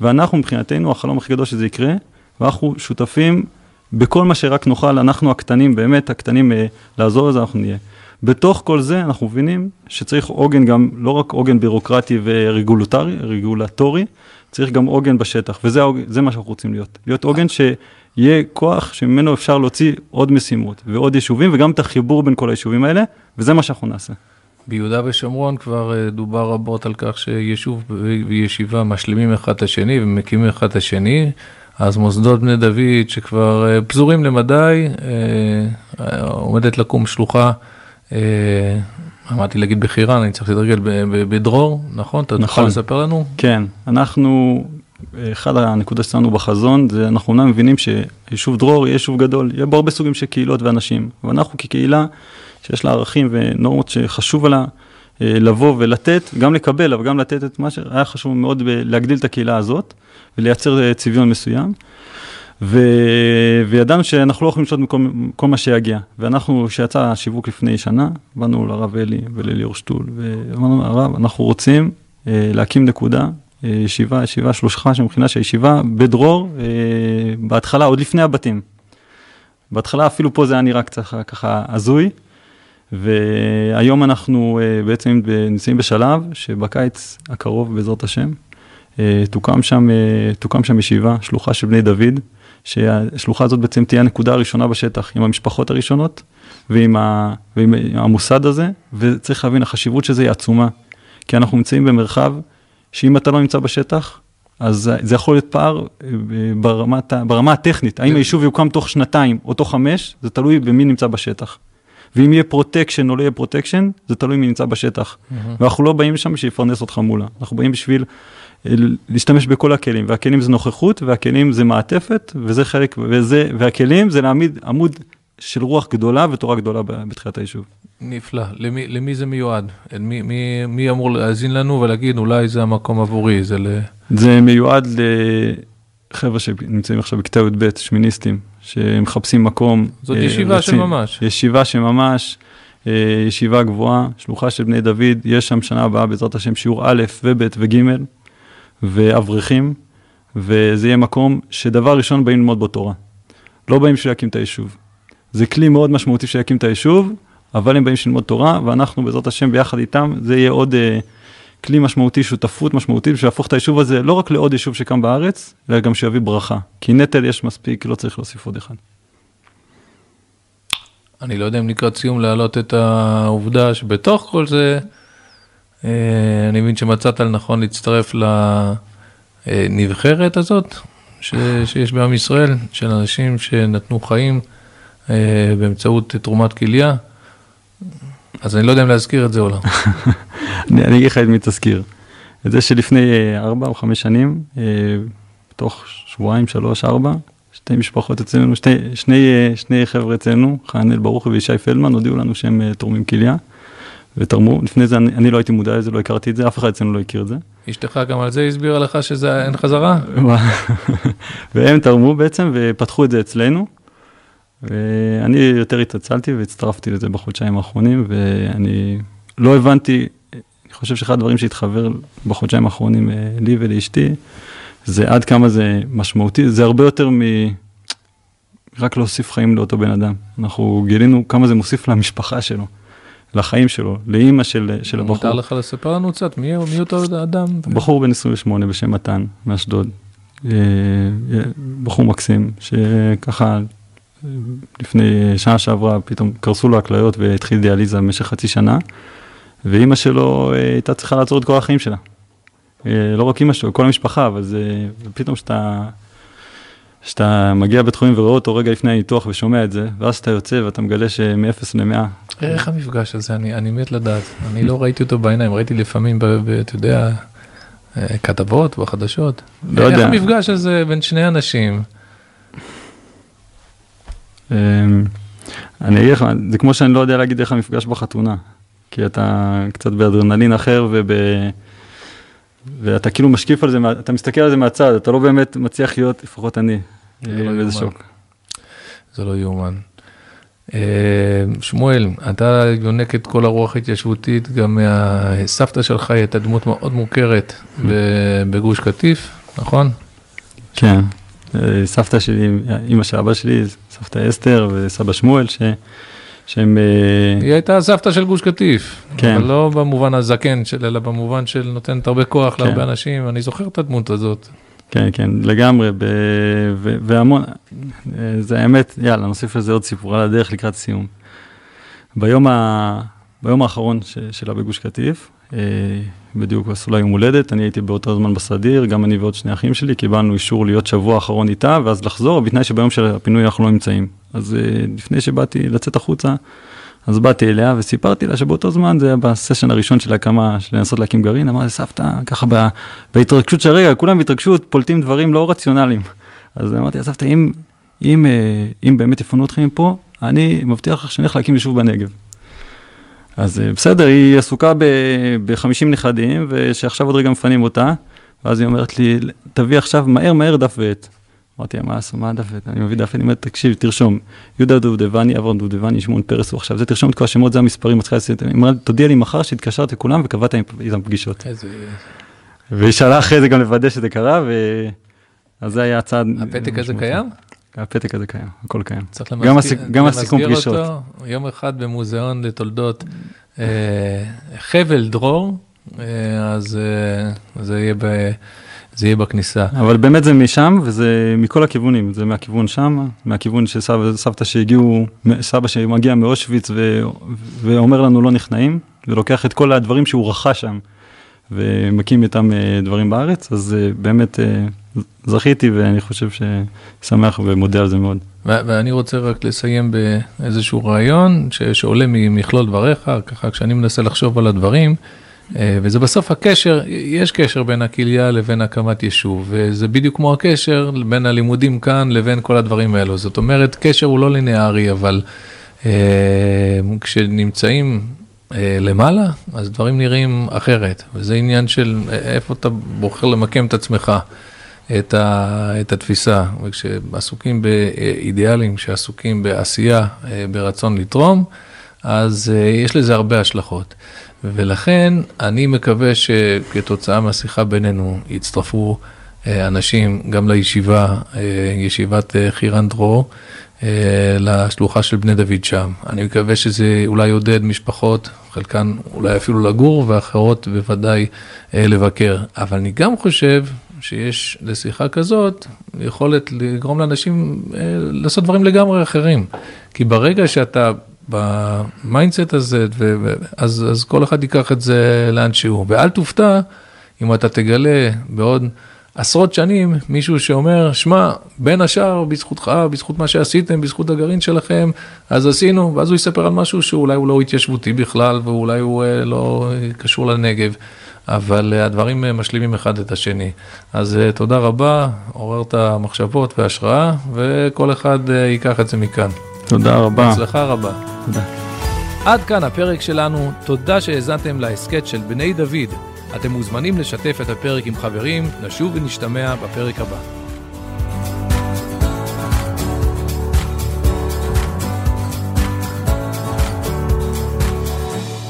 ואנחנו מבחינתנו, החלום הכי גדול שזה יקרה, ואנחנו שותפים בכל מה שרק נוכל, אנחנו הקטנים, באמת הקטנים, אה, לעזור לזה אנחנו נהיה. בתוך כל זה אנחנו מבינים שצריך עוגן גם, לא רק עוגן בירוקרטי ורגולטורי, צריך גם עוגן בשטח, וזה מה שאנחנו רוצים להיות. להיות עוגן ש... יהיה כוח שממנו אפשר להוציא עוד משימות ועוד יישובים וגם את החיבור בין כל היישובים האלה, וזה מה שאנחנו נעשה. ביהודה ושומרון כבר אה, דובר רבות על כך שיישוב וישיבה משלימים אחד את השני ומקימים אחד את השני. אז מוסדות בני דוד שכבר אה, פזורים למדי, אה, עומדת לקום שלוחה, אמרתי להגיד בחירן, אני צריך להתרגל בדרור, נכון? אתה נכון. תוכל לספר לנו? כן, אנחנו אחד הנקודות שלנו בחזון זה אנחנו אומנם מבינים שיישוב דרור יהיה יישוב גדול, יהיה בו הרבה סוגים של קהילות ואנשים, ואנחנו כקהילה שיש לה ערכים ונורמות שחשוב לה אה, לבוא ולתת, גם לקבל אבל גם לתת את מה שהיה חשוב מאוד להגדיל את הקהילה הזאת ולייצר אה, צביון מסוים. ו... וידענו שאנחנו לא יכולים לשלוט מכל מה שיגיע. ואנחנו, כשיצא השיווק לפני שנה, באנו לרב אלי ולליאור שטול, ואמרנו, הרב, אנחנו רוצים אה, להקים נקודה ישיבה, ישיבה שלוחה של מכינה של הישיבה בדרור, בהתחלה, עוד לפני הבתים. בהתחלה אפילו פה זה היה נראה קצת ככה הזוי, והיום אנחנו בעצם נמצאים בשלב שבקיץ הקרוב, בעזרת השם, תוקם שם, תוקם שם ישיבה, שלוחה של בני דוד, שהשלוחה הזאת בעצם תהיה הנקודה הראשונה בשטח, עם המשפחות הראשונות ועם, ה, ועם המוסד הזה, וצריך להבין, החשיבות של זה היא עצומה, כי אנחנו נמצאים במרחב שאם אתה לא נמצא בשטח, אז זה יכול להיות פער אה, ברמת, ברמה הטכנית, האם היישוב יוקם תוך שנתיים או תוך חמש, זה תלוי במי נמצא בשטח. ואם יהיה פרוטקשן או לא יהיה פרוטקשן, זה תלוי מי נמצא בשטח. אמ-המ. ואנחנו לא באים לשם בשביל לפרנס אותך מולה, אנחנו באים בשביל להשתמש בכל הכלים, והכלים זה נוכחות, והכלים זה מעטפת, וזה חלק, וזה, והכלים זה להעמיד עמוד של רוח גדולה ותורה גדולה בתחילת היישוב. נפלא. למי, למי זה מיועד? מי, מי, מי אמור להאזין לנו ולהגיד, אולי זה המקום עבורי? זה ל... זה מיועד לחבר'ה שנמצאים עכשיו בכיתה י"ב, שמיניסטים, שמחפשים מקום. זאת אה, ישיבה רצין, של ממש. ישיבה של ממש. אה, ישיבה גבוהה, שלוחה של בני דוד, יש שם שנה הבאה בעזרת השם שיעור א' וב' וג'. ואברכים, וזה יהיה מקום שדבר ראשון באים ללמוד בו תורה. לא באים בשביל להקים את היישוב. זה כלי מאוד משמעותי שיקים את היישוב, אבל הם באים ללמוד תורה, ואנחנו בעזרת השם ביחד איתם, זה יהיה עוד uh, כלי משמעותי, שותפות משמעותית, בשביל להפוך את היישוב הזה לא רק לעוד יישוב שקם בארץ, אלא גם שיביא ברכה. כי נטל יש מספיק, לא צריך להוסיף עוד אחד. אני לא יודע אם לקראת סיום להעלות את העובדה שבתוך כל זה, אה, אני מבין שמצאת לנכון להצטרף לנבחרת הזאת ש, שיש בעם ישראל, של אנשים שנתנו חיים אה, באמצעות תרומת כליה. אז אני לא יודע אם להזכיר את זה או לא. אני, אגיד לך את מי תזכיר. את זה שלפני אה, ארבע או חמש שנים, תוך שבועיים, שלוש, ארבע, שתי משפחות אצלנו, שתי, שני, שני חבר'ה אצלנו, חנאל ברוכי וישי פלדמן, הודיעו לנו שהם תורמים כליה. ותרמו, לפני זה אני, אני לא הייתי מודע לזה, לא הכרתי את זה, אף אחד אצלנו לא הכיר את זה. אשתך גם על זה הסבירה לך שזה אין חזרה? והם תרמו בעצם ופתחו את זה אצלנו. ואני יותר התעצלתי והצטרפתי לזה בחודשיים האחרונים, ואני לא הבנתי, אני חושב שאחד הדברים שהתחבר בחודשיים האחרונים אה, לי ולאשתי, זה עד כמה זה משמעותי, זה הרבה יותר מ... רק להוסיף חיים לאותו בן אדם. אנחנו גילינו כמה זה מוסיף למשפחה שלו. לחיים שלו, לאימא של, של הבחור. מותר לך לספר לנו קצת, מי, מי אותו אדם? בחור בן 28 בשם מתן, מאשדוד. אה, אה, בחור מקסים, שככה לפני שנה שעברה פתאום קרסו לו הכליות והתחיל דיאליזה במשך חצי שנה, ואימא שלו אה, הייתה צריכה לעצור את כל החיים שלה. לא רק אימא שלו, כל המשפחה, אבל זה, פתאום שאתה שאתה מגיע לבית חולים ורואה אותו רגע לפני הניתוח ושומע את זה, ואז אתה יוצא ואתה מגלה שמ-0 ל-100. איך המפגש הזה? אני, אני מת לדעת. אני לא ראיתי אותו בעיניים, ראיתי לפעמים, אתה יודע, אה, כתבות בחדשות. לא איך יודע. איך המפגש הזה בין שני אנשים? אמ, אני אגיד לך, זה כמו שאני לא יודע להגיד איך המפגש בחתונה, כי אתה קצת באדרנלין אחר וב... ואתה כאילו משקיף על זה, אתה מסתכל על זה מהצד, אתה לא באמת מצליח להיות, לפחות אני, לא באיזה שוק. זה לא יאומן. אה, שמואל, אתה יונק את כל הרוח ההתיישבותית, גם מהסבתא שלך היא הייתה דמות מאוד מוכרת בגוש קטיף, נכון? כן, אה, סבתא שלי, אימא של אבא שלי, סבתא אסתר וסבא שמואל, ש... שהם... אה, היא הייתה הסבתא של גוש קטיף, כן. אבל לא במובן הזקן של, אלא במובן של נותנת הרבה כוח כן. להרבה אנשים, אני זוכר את הדמות הזאת. כן, כן, לגמרי, ב... ו... והמון, אה, זה האמת, יאללה, נוסיף לזה עוד סיפור על הדרך לקראת סיום. ביום, ה... ביום האחרון ש... שלה בגוש קטיף, אה, בדיוק עשו לה יום הולדת, אני הייתי באותו זמן בסדיר, גם אני ועוד שני אחים שלי, קיבלנו אישור להיות שבוע אחרון איתה, ואז לחזור, בתנאי שביום של הפינוי אנחנו לא נמצאים. אז uh, לפני שבאתי לצאת החוצה, אז באתי אליה וסיפרתי לה שבאותו זמן, זה היה בסשן הראשון של ההקמה, של לנסות להקים גרעין, אמרתי, סבתא, ככה בה, בהתרגשות של רגע, כולם בהתרגשות פולטים דברים לא רציונליים. אז אמרתי, סבתא, אם, אם, אה, אם באמת יפנו אתכם מפה, אני מבטיח לך שאני הולך להקים יישוב בנגב. אז אה, בסדר, היא עסוקה ב-50 נכדים, ושעכשיו עוד רגע מפנים אותה, ואז היא אומרת לי, תביא עכשיו מהר מהר דף ועט. אמרתי לה, מה עשו, מה הדף ועט? אני מביא דף ועט, אני אומר, תקשיב, תרשום, יהודה דובדבני, אברהם דובדבני, שמעון פרס הוא עכשיו, זה תרשום את כל השמות, זה המספרים, היא אמרה, תודיע לי מחר שהתקשרת לכולם וקבעת איתם פגישות. והיא שאלה אחרי זה גם לוודא שזה קרה, ו... אז זה היה הצעד... הפתק הזה קיים? הפתק הזה קיים, הכל קיים. צריך גם, הסיק, גם הסיכום פגישות. אותו יום אחד במוזיאון לתולדות אה, חבל דרור, אה, אז אה, זה יהיה ב... זה יהיה בכניסה. אבל באמת זה משם, וזה מכל הכיוונים, זה מהכיוון שם, מהכיוון של סבא וסבתא שהגיעו, סבא שמגיע מאושוויץ ו, ואומר לנו לא נכנעים, ולוקח את כל הדברים שהוא רכש שם, ומקים איתם אה, דברים בארץ, אז אה, באמת אה, זכיתי, ואני חושב ששמח ומודה על זה מאוד. ואני רוצה רק לסיים באיזשהו רעיון ש- שעולה ממכלול דבריך, ככה כשאני מנסה לחשוב על הדברים, וזה בסוף הקשר, יש קשר בין הכליה לבין הקמת יישוב, וזה בדיוק כמו הקשר בין הלימודים כאן לבין כל הדברים האלו. זאת אומרת, קשר הוא לא ליניארי, אבל כשנמצאים למעלה, אז דברים נראים אחרת, וזה עניין של איפה אתה בוחר למקם את עצמך. את, ה, את התפיסה, וכשעסוקים באידיאלים, כשעסוקים בעשייה, ברצון לתרום, אז יש לזה הרבה השלכות. ולכן אני מקווה שכתוצאה מהשיחה בינינו יצטרפו אה, אנשים גם לישיבה, אה, ישיבת אה, חירן דרור, לשלוחה של בני דוד שם. אני מקווה שזה אולי יעודד משפחות, חלקן אולי אפילו לגור ואחרות בוודאי לבקר. אבל אני גם חושב שיש לשיחה כזאת יכולת לגרום לאנשים לעשות דברים לגמרי אחרים. כי ברגע שאתה ב mindset הזה, אז, אז כל אחד ייקח את זה לאן שהוא. ואל תופתע אם אתה תגלה בעוד עשרות שנים מישהו שאומר, שמע, בין השאר, בזכותך, בזכות מה שעשיתם, בזכות הגרעין שלכם, אז עשינו, ואז הוא יספר על משהו שאולי הוא לא התיישבותי בכלל, ואולי הוא אה, לא קשור לנגב. אבל אה, הדברים אה, משלימים אחד את השני. אז תודה רבה, עוררת מחשבות והשראה, וכל אחד ייקח את זה מכאן. תודה רבה. הצלחה רבה. תודה. עד כאן הפרק שלנו, תודה שהאזנתם להסכת של בני דוד. אתם מוזמנים לשתף את הפרק עם חברים, נשוב ונשתמע בפרק הבא.